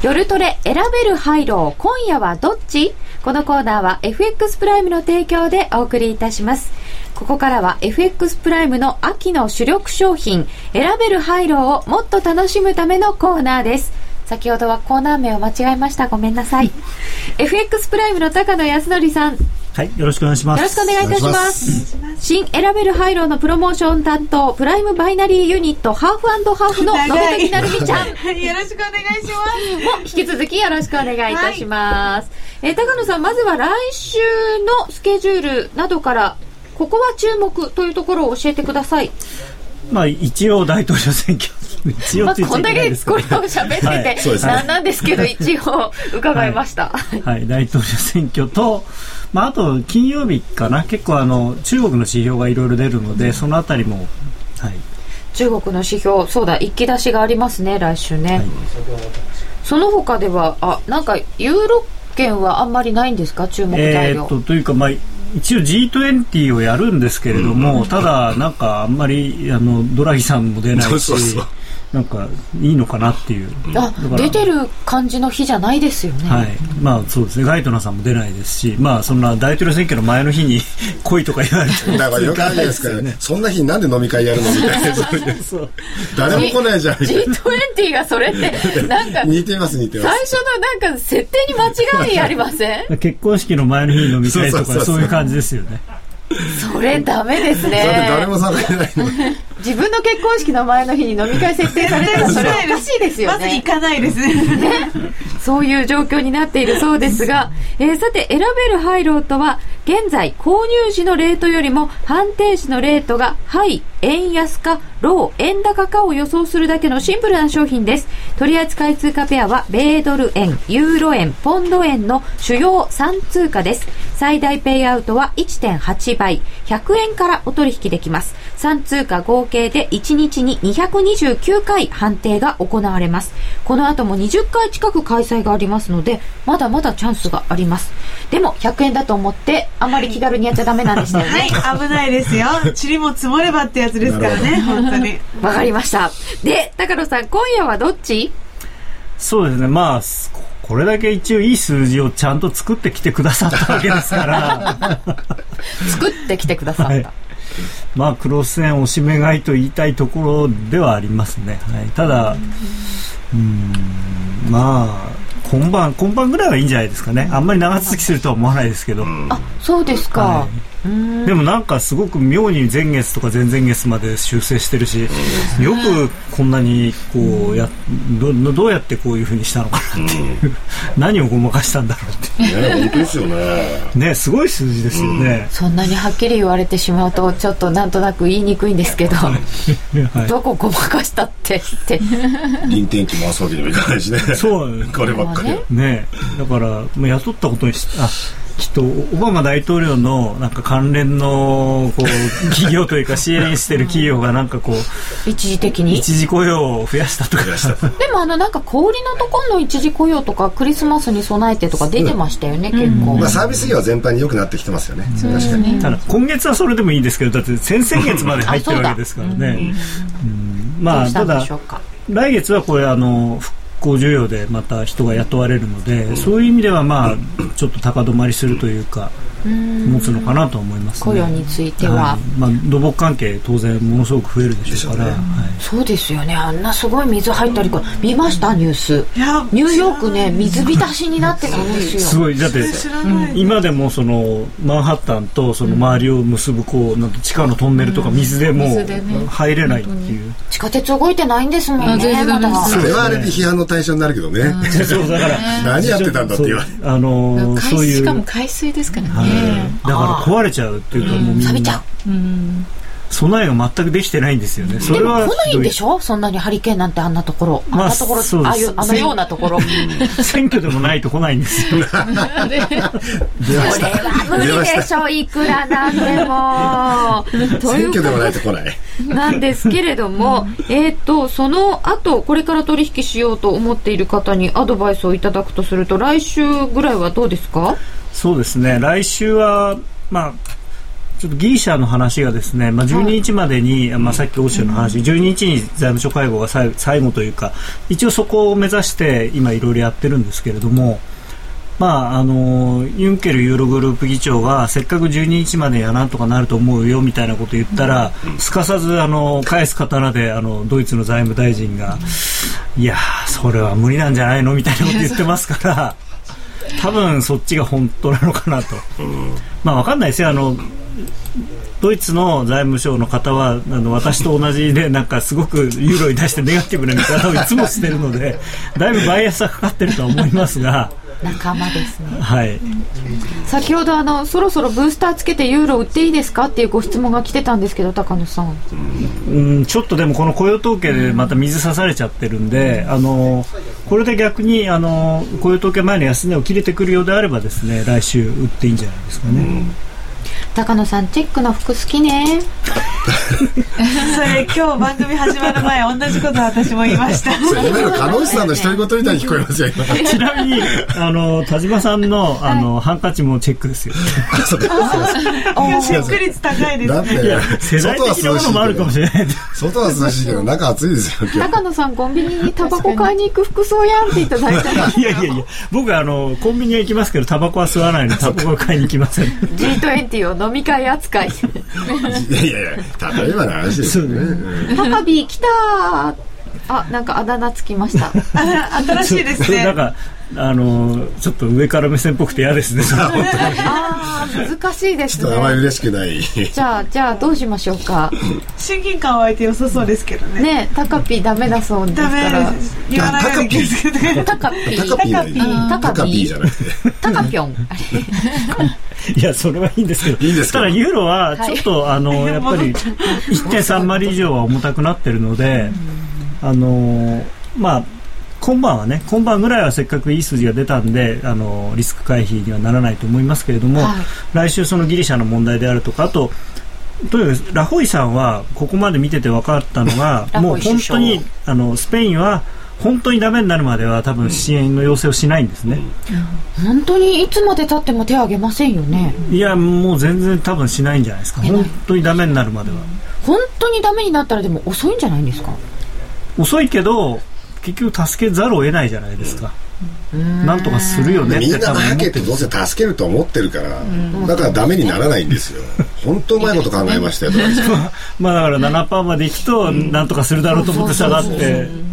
夜トレ選べるハイロー今夜はどっち？このコーナーは FX プライムの提供でお送りいたします。ここからは FX プライムの秋の主力商品選べるハイローをもっと楽しむためのコーナーです。先ほどはコーナー名を間違えました。ごめんなさい。*laughs* FX プライムの高野康則さんはい、よろしくお願いします。よろしくお願いいたします。新選べるハイローのプロモーション担当、プライムバイナリーユニット、ハーフハーフの信崎なるみちゃん。*laughs* よろしくお願いします。も引き続きよろしくお願いいたします。えー高野さん、まずは来週のスケジュールなどから、ここは注目というところを教えてください。まあ、一応大統領選挙。一応まあ、こんだけないですけどこれを喋ってて、はいなんなんですけど、一応伺いました。はい、大統領選挙と、まあ、あと金曜日かな、結構あの中国の指標がいろいろ出るので、そのあたりも、はい、中国の指標、そうだ、一気出しがありますね、来週ね。その他では、あ、なんか、ユーロ圏はあんまりないんですか、注目材料。えーっとというか、まあ、一応 G20 をやるんですけれども、ただ、なんかあんまりあのドラギさんも出ないし、そうそうそうなんかいいのかなっていう。あ出てる感じの日じゃないですよね。はい、まあそうですね、ガイトナーさんも出ないですし、まあそんな大統領選挙の前の日に *laughs* 来いとか言われてもだからよくないですか、そんな日になんで飲み会やるのみたいな。そういうそう。誰も来ないじゃんみたいな。G20 がそれって、*laughs* なんか、似てます似てま最す初のなんか設定に間違いありません？結婚式の前の日に飲み会とかそういう感じですよね。それダメですだって誰ね。も参加しないの自分の結婚式の前の日に飲み会設定されたらそれおかしいですよね。まず行かないですね。そういう状況になっているそうですが、えーさて選べるハイローとは、現在購入時のレートよりも判定時のレートがハイ、円安か、ロー、円高かを予想するだけのシンプルな商品です。取扱通貨ペアは、米ドル円、ユーロ円、ポンド円の主要3通貨です。最大ペイアウトは1.8倍、100円からお取引できます。3通貨合計で1日に229回判定が行われます。この後も20回近く開催がありますので、まだまだチャンスがあります。でも、100円だと思って、あまり気軽にやっちゃダメなんでしたよね。はい、危ないですよ。塵も積もればってやつですからね、本当に。わかりました。で、高野さん、今夜はどっち？そうですね、まあ、すこれだけ一応いい数字をちゃんと作ってきてくださったわけですから、*laughs* 作ってきてくださった。はいまあ、クロス円押し目買いと言いたいところではありますね。はい、ただ、うーん、まあ、今晩、今晩ぐらいはいいんじゃないですかね。あんまり長続きするとは思わないですけど。あ、そうですか。はでもなんかすごく妙に前月とか前々月まで修正してるし、よくこんなにこうやどどうやってこういうふうにしたのかなっていう、*laughs* 何をごまかしたんだろうってね本当ですよね。*laughs* ねすごい数字ですよね。そんなにはっきり言われてしまうと、ちょっとなんとなく言いにくいんですけど、はい。どこごまかしたってって。臨転機回すわけにもいかないしね。そうこればっかりは。ね。だから、まあ、雇ったことにしあきっとオバマ大統領のなんか関連のこう *laughs* 企業というか支援してる企業がなんかこう一時的に？一時雇用を増やしたとか。でもあのなんか小売りのところの一時雇用とかクリスマスに備えてとか出てましたよね、結構。まあサービス業は全般に良くなってきてますよね。確かに。ただ今月はそれでもいいんですけどだって先々月まで入ってるわけですからね。うん。まあただ。来月はこれあの復興需要でまた人が雇われるので、そういう意味ではまあちょっと高止まりするというか。持つのかなと思いますね。雇用については。いまあ土木関係当然ものすごく増えるでしょうから。ねはいそうですよね。あんなすごい水入ったりか。見ましたニュース。いや、ニューヨークね、水浸しになってたんですよ。*laughs* すごいだって。今でもそのマンハッタンとその周りを結ぶこうなんて地下のトンネルとか水でもう入れないっていう。地下鉄動いてないんですもんね。それはあれで批判の対象になるけどねそうだから何やってたんだって言われあのしかも海水ですからはいね。だから壊れちゃうっていうかもうみんな。錆びちゃう。備えが全くできてないんですよね。そでれはも来ないんでょ？しょそんなにハリケーンなんてあんなところ。あんまあなところ、ああいう、あのようなところ。選挙でもないと来ないんですよ。これは無理でしょいくらなんでも。*laughs* という選挙でもないと来ない。なんですけれども、えっと、その後、これから取引しようと思っている方にアドバイスをいただくとすると、来週ぐらいはどうですか？そうですね。来週は、まあ、ちょっとギリシャの話がですね、まあ、12日までに、まあ、さっき欧州の話、12日に財務省会合が最最後というか、一応そこを目指して今いろいろやってるんですけれども、まあ、あのユンケルユーログループ議長がせっかく12日までやなんとかなると思うよみたいなことを言ったら、すかさずあの返す刀であのドイツの財務大臣が、いやーそれは無理なんじゃないの？みたいなこと言ってますから。多分そっちが本当なのかなと、まあ分かんないですよ。あのドイツの財務省の方はあの私と同じでなんかすごくユーロに対してネガティブな見方をいつもしてるのでだいぶバイアスはかかってるとは思いますが。仲間ですね。はい、先ほどあのそろそろブースターつけてユーロ売っていいですか？っていうご質問が来てたんですけど高野さん。うん、ちょっとでもこの雇用統計でまた水刺されちゃってるんで、あのこれで逆にあの雇用統計前の安値を切れてくるようであればですね来週売っていいんじゃないですかね。高野さんチェックの服好きね *laughs* それ今日番組始まる前同じこと私も言いました。それ今の鹿野内さんの独り言みたいに聞こえますよ今。*laughs* ちなみにあの田島さんのあの、ハンカチもチェックですよ。チェック率高いですだってね世代的なものもあるかもしれない。外は涼しいけど中暑いですよ今日。*laughs* 高野さんコンビニにタバコ買いに行く服装やんっていただいたいやいやいや、僕あのコンビニは行きますけどタバコは吸わないのでタバコは買いに行きません。G20 を飲み会扱い。いやいやいや例えばの話ですよね。うん。高ビ来たー。あなんかあだ名つきました。新しいですね。なんかあのちょっと上から目線っぽくて嫌ですね。*laughs* あー難しいですちょっとあまりね嬉しくない。じゃあじゃあどうしましょうか？親近感湧いて良さそうですけどね。ね高ピダメだそうですダメから言わないように気をつけて。高ピタカピタカタカピじゃなくて。高ピョン。*laughs* いや、それはいいんですけど、いいすただユーロはちょっと、あの、やっぱり1.3割以上は重たくなってるので、あの、まあ、今晩はね、今晩ぐらいはせっかくいい数字が出たんで、あの、リスク回避にはならないと思いますけれども、はい。来週そのギリシャの問題であるとか、あと、とにかくラホイさんはここまで見てて分かったのが、ラもう本当にあのスペインは本当にダメになるまでは多分支援の要請をしないんですね。本当にいつまで経っても手を挙げませんよね。いや、もう全然多分しないんじゃないですか。本当にダメになるまでは。本当にダメになったらでも遅いんじゃないんですか？遅いけど、結局助けざるを得ないじゃないですか。なんとかするよねっみん。なて多分思っはけてどうせ助けると思ってるからだからダメにならないんですよ。本当うまいこと考えましたよ *laughs* まあだから7%までいくと、なんとかするだろうと思って下がって、そういう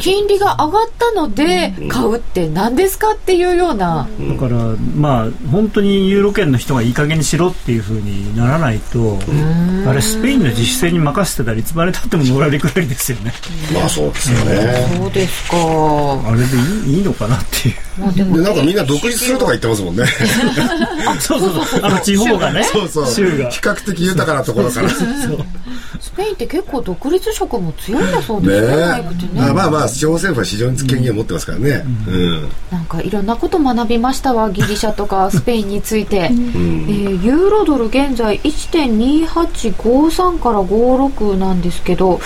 金利が上がったので買うって何ですかっていうような。だからまあ本当にユーロ圏の人がいい加減にしろっていうふうにならないと、あれスペインの自主性に任せてたらいつまでたってものらりくらりですよね。まあそうですよね。そうですか。あれでいいいいのかなっていう。まあでもでなんかみんな独立するとか言ってますもんね。*laughs* そうそうそう。あの地方がね、そうそう。州が。比。較的豊かなところから。ねスペインって結構独立色も強いんだそうですね。早くてね。まあまあまあ地方政府は非常に権限を持ってますからね。うん。なんかいろんなこと学びましたわギリシャとか *laughs* スペインについて、えーユーロドル現在1.2853から56なんですけど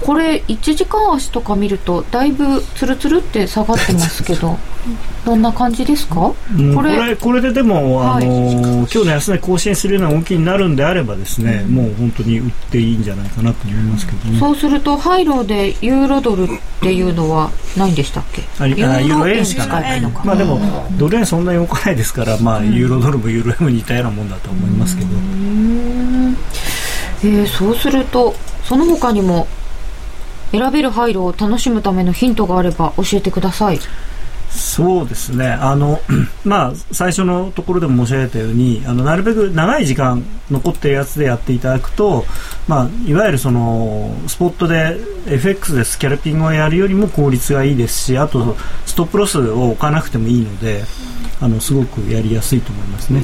これ1時間足とか見るとだいぶツルツルって下がってますけど *laughs* どんな感じですか、うんここれれこれででも、はいあのー今日の安値更新するような動きになるんであればですね、もう本当に売っていいんじゃないかなと思いますけどね。そうするとハイローでユーロドルっていうのはないんでしたっけ？ありあユーロ円しかない。のか。まあでもドル円そんなに動かないですから、まあユーロドルもユーロ円も似たようなもんだと思いますけど、えーそうするとその他にも選べる廃炉を楽しむためのヒントがあれば教えてくださいそうですね。あの、*clears throat* まあ、最初のところでも申し上げたようにあのなるべく長い時間残ってるやつでやっていただくと、まあ、いわゆるそのスポットで FX でスキャルピングをやるよりも効率がいいですしあとストップロスを置かなくてもいいのであのすごくやりやすいと思いますね。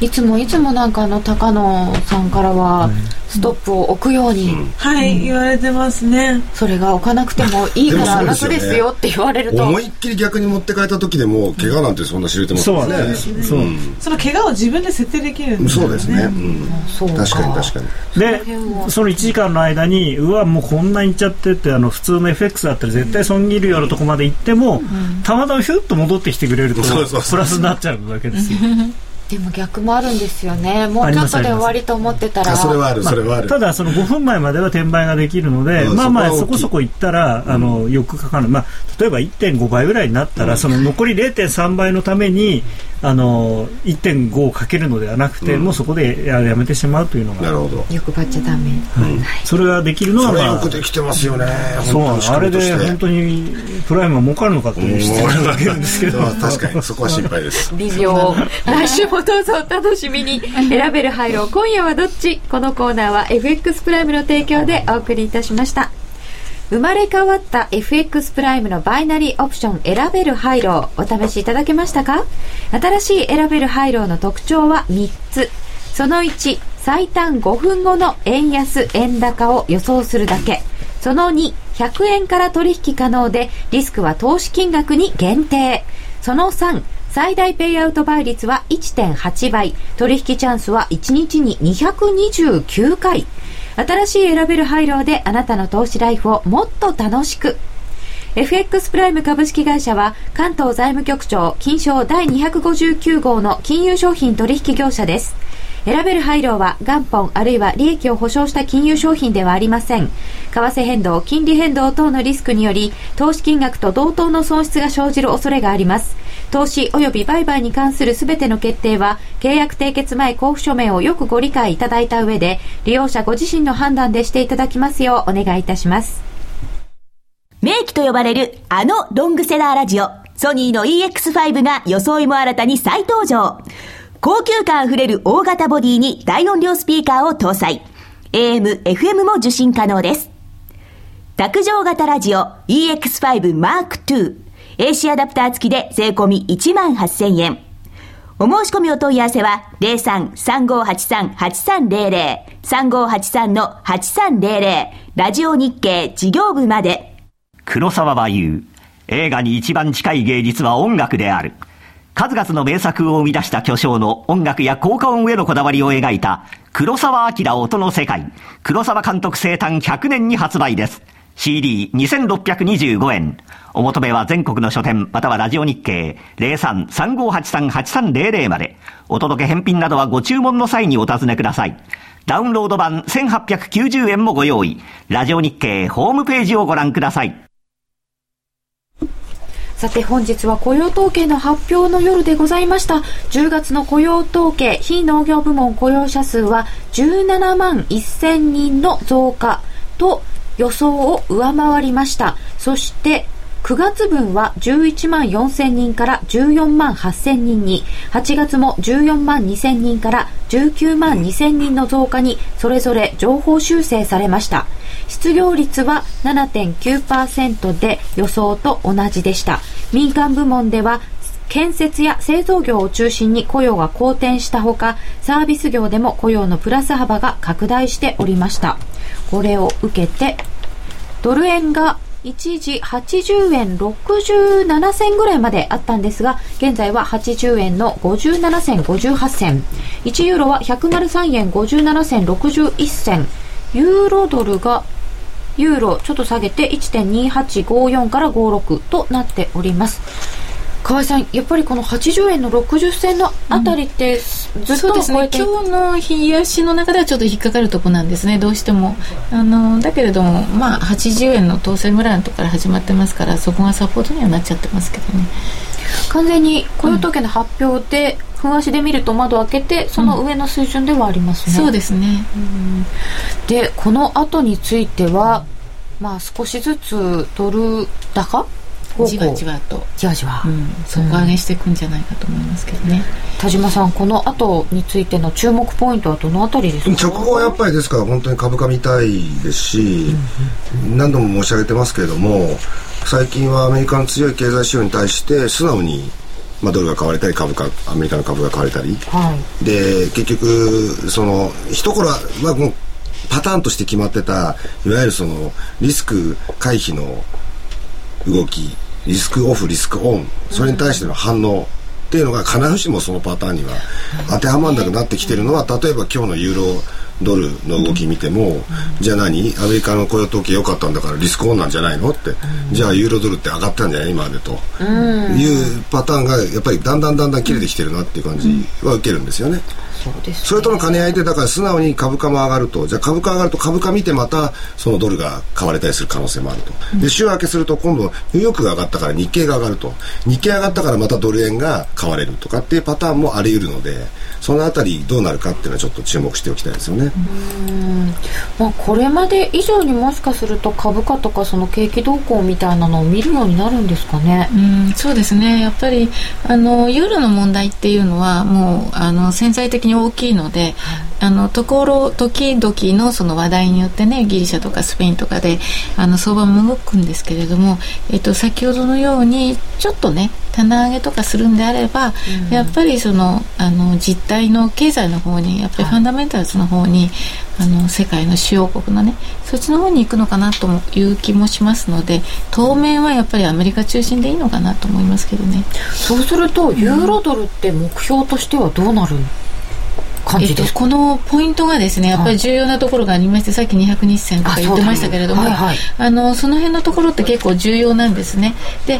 いつもいつもなんかあの高野さんからはストップを置くように、はい、言われてますね。それが置かなくてもいいから楽ですよって言われると。思いっきり逆に持って帰った時でも怪我なんてそんな知れてますね。なんですそうなん。その怪我を自分で設定できるんですよそうですね、うん。そうか。確かに確かに。でその1時間の間にうわもうこんなにいっちゃってってあの普通の FX だったら絶対損切るようなとこまで行っても、たまたまヒュッと戻ってきてくれるとそうそうそう。プラスになっちゃうわけですよ *laughs* でも逆もあるんですよね。もうちょっとで終わりと思ってたら。あそれはあるそれはある、ただその5分前までは転売ができるので、うんまあまあそこそこい。ったら、あのよくかかる、まあ、例えば1.5倍ぐらいになったら、その残り0.3倍のためにあの1.5をかけるのではなくて、もうそこでややめてしまうというのが。なるほど。欲張っちゃダメ、それができるのは、それまあよくできてますよね。そうあれで本当にプライムは儲かるのかという質問が出るんですけど。まあ確かにそこは心配です。微妙。来週もどうぞお楽しみに。選べる廃炉今夜はどっち？このコーナーは FX プライムの提供でお送りいたしました。生まれ変わった FX プライムのバイナリーオプション選べる廃炉お試しいただけましたか？新しい選べる廃炉の特徴は3つ。その1最短5分後の円安円高を予想するだけ。その2100円から取引可能でリスクは投資金額に限定。その3最大ペイアウト倍率は1.8倍。取引チャンスは1日に229回。新しい選べる配慮であなたの投資ライフをもっと楽しく。FX プライム株式会社は関東財務局長金賞第259号の金融商品取引業者です。選べる配慮は元本あるいは利益を保証した金融商品ではありません。為替変動金利変動等のリスクにより投資金額と同等の損失が生じる恐れがあります。投資及び売買に関するすべての決定は契約締結前交付書面をよくご理解いただいた上で利用者ご自身の判断でしていただきますようお願いいたします。名機と呼ばれるあのロングセラーラジオ、ソニーの EX5 が装いも新たに再登場。高級感あふれる大型ボディに大音量スピーカーを搭載。AM、FM も受信可能です。卓上型ラジオ EX5 Mark II。AC アダプター付きで税込み1万8000円。お申し込みお問い合わせは03-3583-8300 3583-8300ラジオ日経事業部まで。黒沢は言う。映画に一番近い芸術は音楽である。数々の名作を生み出した巨匠の音楽や効果音へのこだわりを描いた黒沢明音の世界。黒沢監督生誕100年に発売です。CD2625 円。お求めは全国の書店またはラジオ日経03-3583-8300まで。お届け返品などはご注文の際にお尋ねください。ダウンロード版1890円もご用意。ラジオ日経ホームページをご覧ください。さて本日は雇用統計の発表の夜でございました。10月の雇用統計非農業部門雇用者数は17万1000人の増加と予想を上回りました。そして9月分は11万4000人から14万8000人に8月も14万2000人から19万2000人の増加にそれぞれ情報修正されました。失業率は7.9%で予想と同じでした。民間部門では建設や製造業を中心に雇用が好転したほかサービス業でも雇用のプラス幅が拡大しておりました。これを受けてドル円が一時80円67銭ぐらいまであったんですが現在は80円の57銭58銭1ユーロは103円57銭61銭ユーロドルがユーロちょっと下げて1.2854から56となっております。河合さんやっぱりこの80円の60銭のあたりってずっとね。超えていく。今日の冷やしの中ではちょっと引っかかるとこなんですね。どうしても。あのだけれどもまあ80円の当選ぐらいのところから始まってますからそこがサポートにはなっちゃってますけどね。完全に雇用統計の発表で、ふん足で見ると窓を開けてその上の水準ではありますね、そうですね。でこの後についてはまあ少しずつドル高じわじわと、じわじわ、うん、底上げしていくんじゃないかと思いますけどね、田島さんこの後についての注目ポイントはどのあたりですか？直後はやっぱりですから本当に株価見たいですし、何度も申し上げてますけれども最近はアメリカの強い経済指標に対して素直に、まあ、ドルが買われたり株価アメリカの株が買われたり。はい。で結局その一頃は、まあ、もうパターンとして決まってたいわゆるそのリスク回避の動きリスクオフリスクオン。それに対しての反応っていうのが必ずしもそのパターンには当てはまらなくなってきてるのは例えば今日のユーロドルの動き見ても、じゃあ何？アメリカの雇用統計良かったんだからリスクオンなんじゃないの？って、じゃあユーロドルって上がったんじゃない？今までと、いうパターンがやっぱりだんだんだんだん切れてきてるなっていう感じは受けるんですよね。そうですそれとの兼ね合いでだから素直に株価も上がるとじゃあ株価上がると株価見てまたそのドルが買われたりする可能性もあると、で週明けすると今度ニューヨークが上がったから日経が上がると。日経上がったからまたドル円が買われるとかっていうパターンもあり得るのでそのあたりどうなるかっていうのはちょっと注目しておきたいですよね。まあ、これまで以上にもしかすると株価とかその景気動向みたいなのを見るようになるんですかね。うん、そうですね。やっぱりあのユーロの問題っていうのはもうあの潜在的に大きいので、あのところ時々のその話題によってねギリシャとかスペインとかであの相場も動くんですけれども、えっと、先ほどのようにちょっとね棚上げとかするんであれば、やっぱりそのあの実態の経済の方にやっぱりファンダメンタルズの方に、あの世界の主要国のねそっちの方に行くのかなという気もしますので当面はやっぱりアメリカ中心でいいのかなと思いますけどね。そうするとユーロドルって目標としてはどうなる感えっとこのポイントがですねやっぱり重要なところがありまして、さっき200日線とか言ってましたけれどもあはいはい。あのその辺のところって結構重要なんですね。で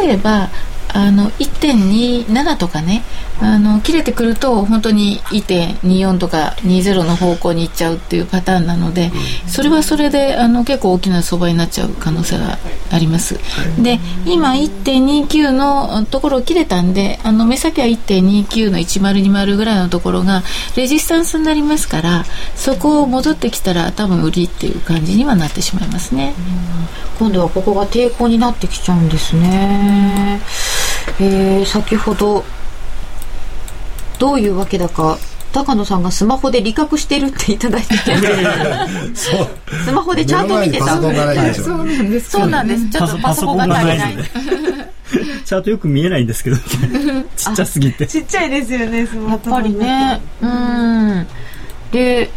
例えばあの1.27とかね。あの切れてくると本当に1.24とか20の方向に行っちゃうっていうパターンなのでそれはそれであの結構大きな相場になっちゃう可能性があります。で今1.29のところを切れたんであの目先は1.29の1020ぐらいのところがレジスタンスになりますからそこを戻ってきたら多分売りっていう感じにはなってしまいますね。今度はここが抵抗になってきちゃうんですね。えー、先ほど、どういうわけだか、高野さんがスマホで理覚してるっていただいてて、*laughs* そうスマホでチャート見てた。そうなんです。そうなんです。ちょっとパソコンが足りない。*laughs* チャートよく見えないんですけどちっちゃすぎてちっちゃいですよねスマやっぱりね。うん。で、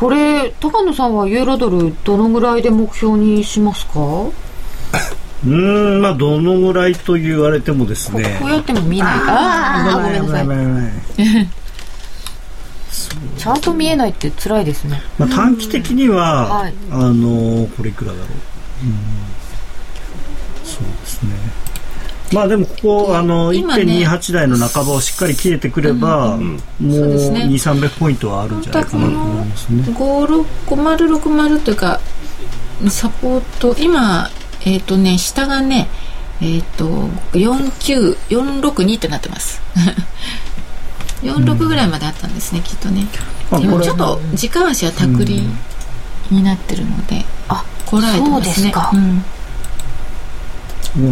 これ、高野さんはユーロドルどのぐらいで目標にしますか？こうーんまあどのぐらいと言われてもですね。こうやっても見ない。ああ、ごめんなさい。チャート見えないって辛いですね。まあ、短期的には、はい。あのこれいくらだろう、うん、そうですね。まあでもここあの今ね。1.28台の半ばをしっかり切れてくれば、もうそうですね2300ポイントはあるん。じゃないかなと思いますね。5060というかサポート今えっ、とね下がねえっ、と49462ってなってます。*laughs* 46ぐらいまであったんですね、きっとね。まあこれでもちょっと時間足はたくりになってるので、あ、こらえてますね。そうですか。うん。う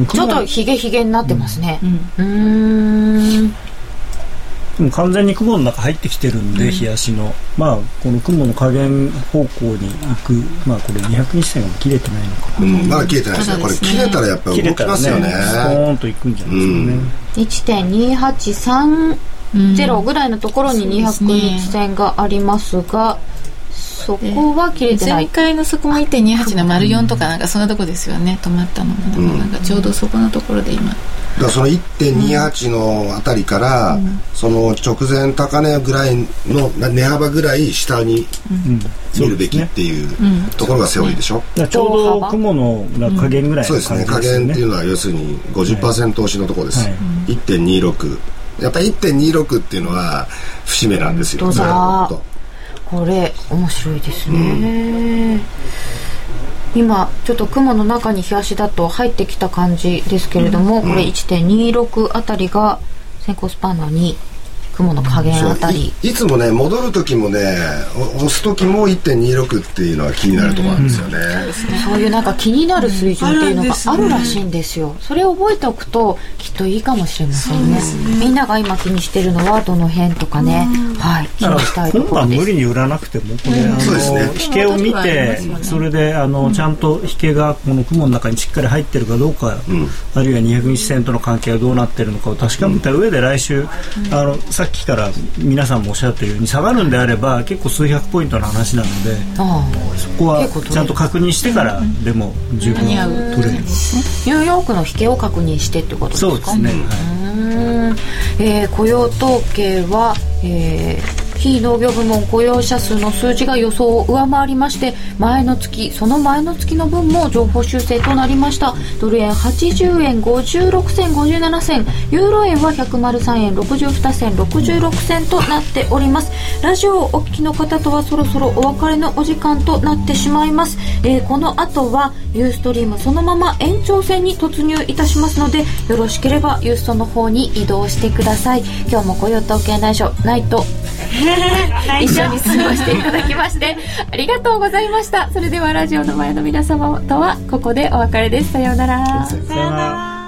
んちょっとヒゲヒゲになってますね。うん。うーん。でも完全に雲の中入ってきてるんで、日足の。まあこの雲の加減方向に行く。まあこれ200日線が切れてないのかな。うん、まだ切れてないですよ。これ切れたらやっぱり動切れたらきますよね。スポーンと行くんじゃないですかね、1.2830ぐらいのところに200日線がありますが、そこは切れてない。前回のそこも1.28の丸4とかなんかそんなとこですよね。止まったのが。だからなんかちょうどそこのところで今。だからその1.28のあたりから、その直前高値ぐらいの値幅ぐらい下に見るべきっていうところがセオリーでしょ？ちょうど雲の加減ぐらいの感そうですね。加減っていうのは要するに50%押しのところです。はい。1.26。やっぱり1.26っていうのは節目なんですよ。本当だ。ずーっとこれ、面白いですね。今、ちょっと雲の中に日足だと入ってきた感じですけれども、これ1.26あたりが先行スパンの2、雲の加減あたり。いいつもね戻る時もねお押す時も1.26っていうのは気になるところなんですよね、そういうなんか気になる水準っていうのがああるんですねるらしいんですよ。それを覚えておくときっといいかもしれませんね。みんなが今気にしてるのはどの辺とかね。はい。気にしたいところです。晩無理に売らなくてもこれ、あそうですねの引けを見てそれであのちゃんと引けがこの雲の中にしっかり入ってるかどうか、あるいは200日線との関係がどうなってるのかを確かめた上で来週、あのさっきから皆さんもおっしゃってるように下がるんであれば結構数百ポイントの話なのであそこはちゃんと確認してからでも十分取れるあニューヨークの引けを確認してってことですか？そうですね、はい。えー雇用統計は、えー非農業部門雇用者数の数字が予想を上回りまして前の月その前の月の分も情報修正となりました。ドル円80円56銭57銭。ユーロ円は103円62銭66銭となっております。ラジオをお聞きの方とはそろそろお別れのお時間となってしまいます、えーこの後はユーストリームそのまま延長戦に突入いたしますのでよろしければユーストの方に移動してください。今日も雇用統計内緒ナイト。一緒に過ごしていただきましてありがとうございました。それではラジオの前の皆様とはここでお別れです。さようなら。さよなら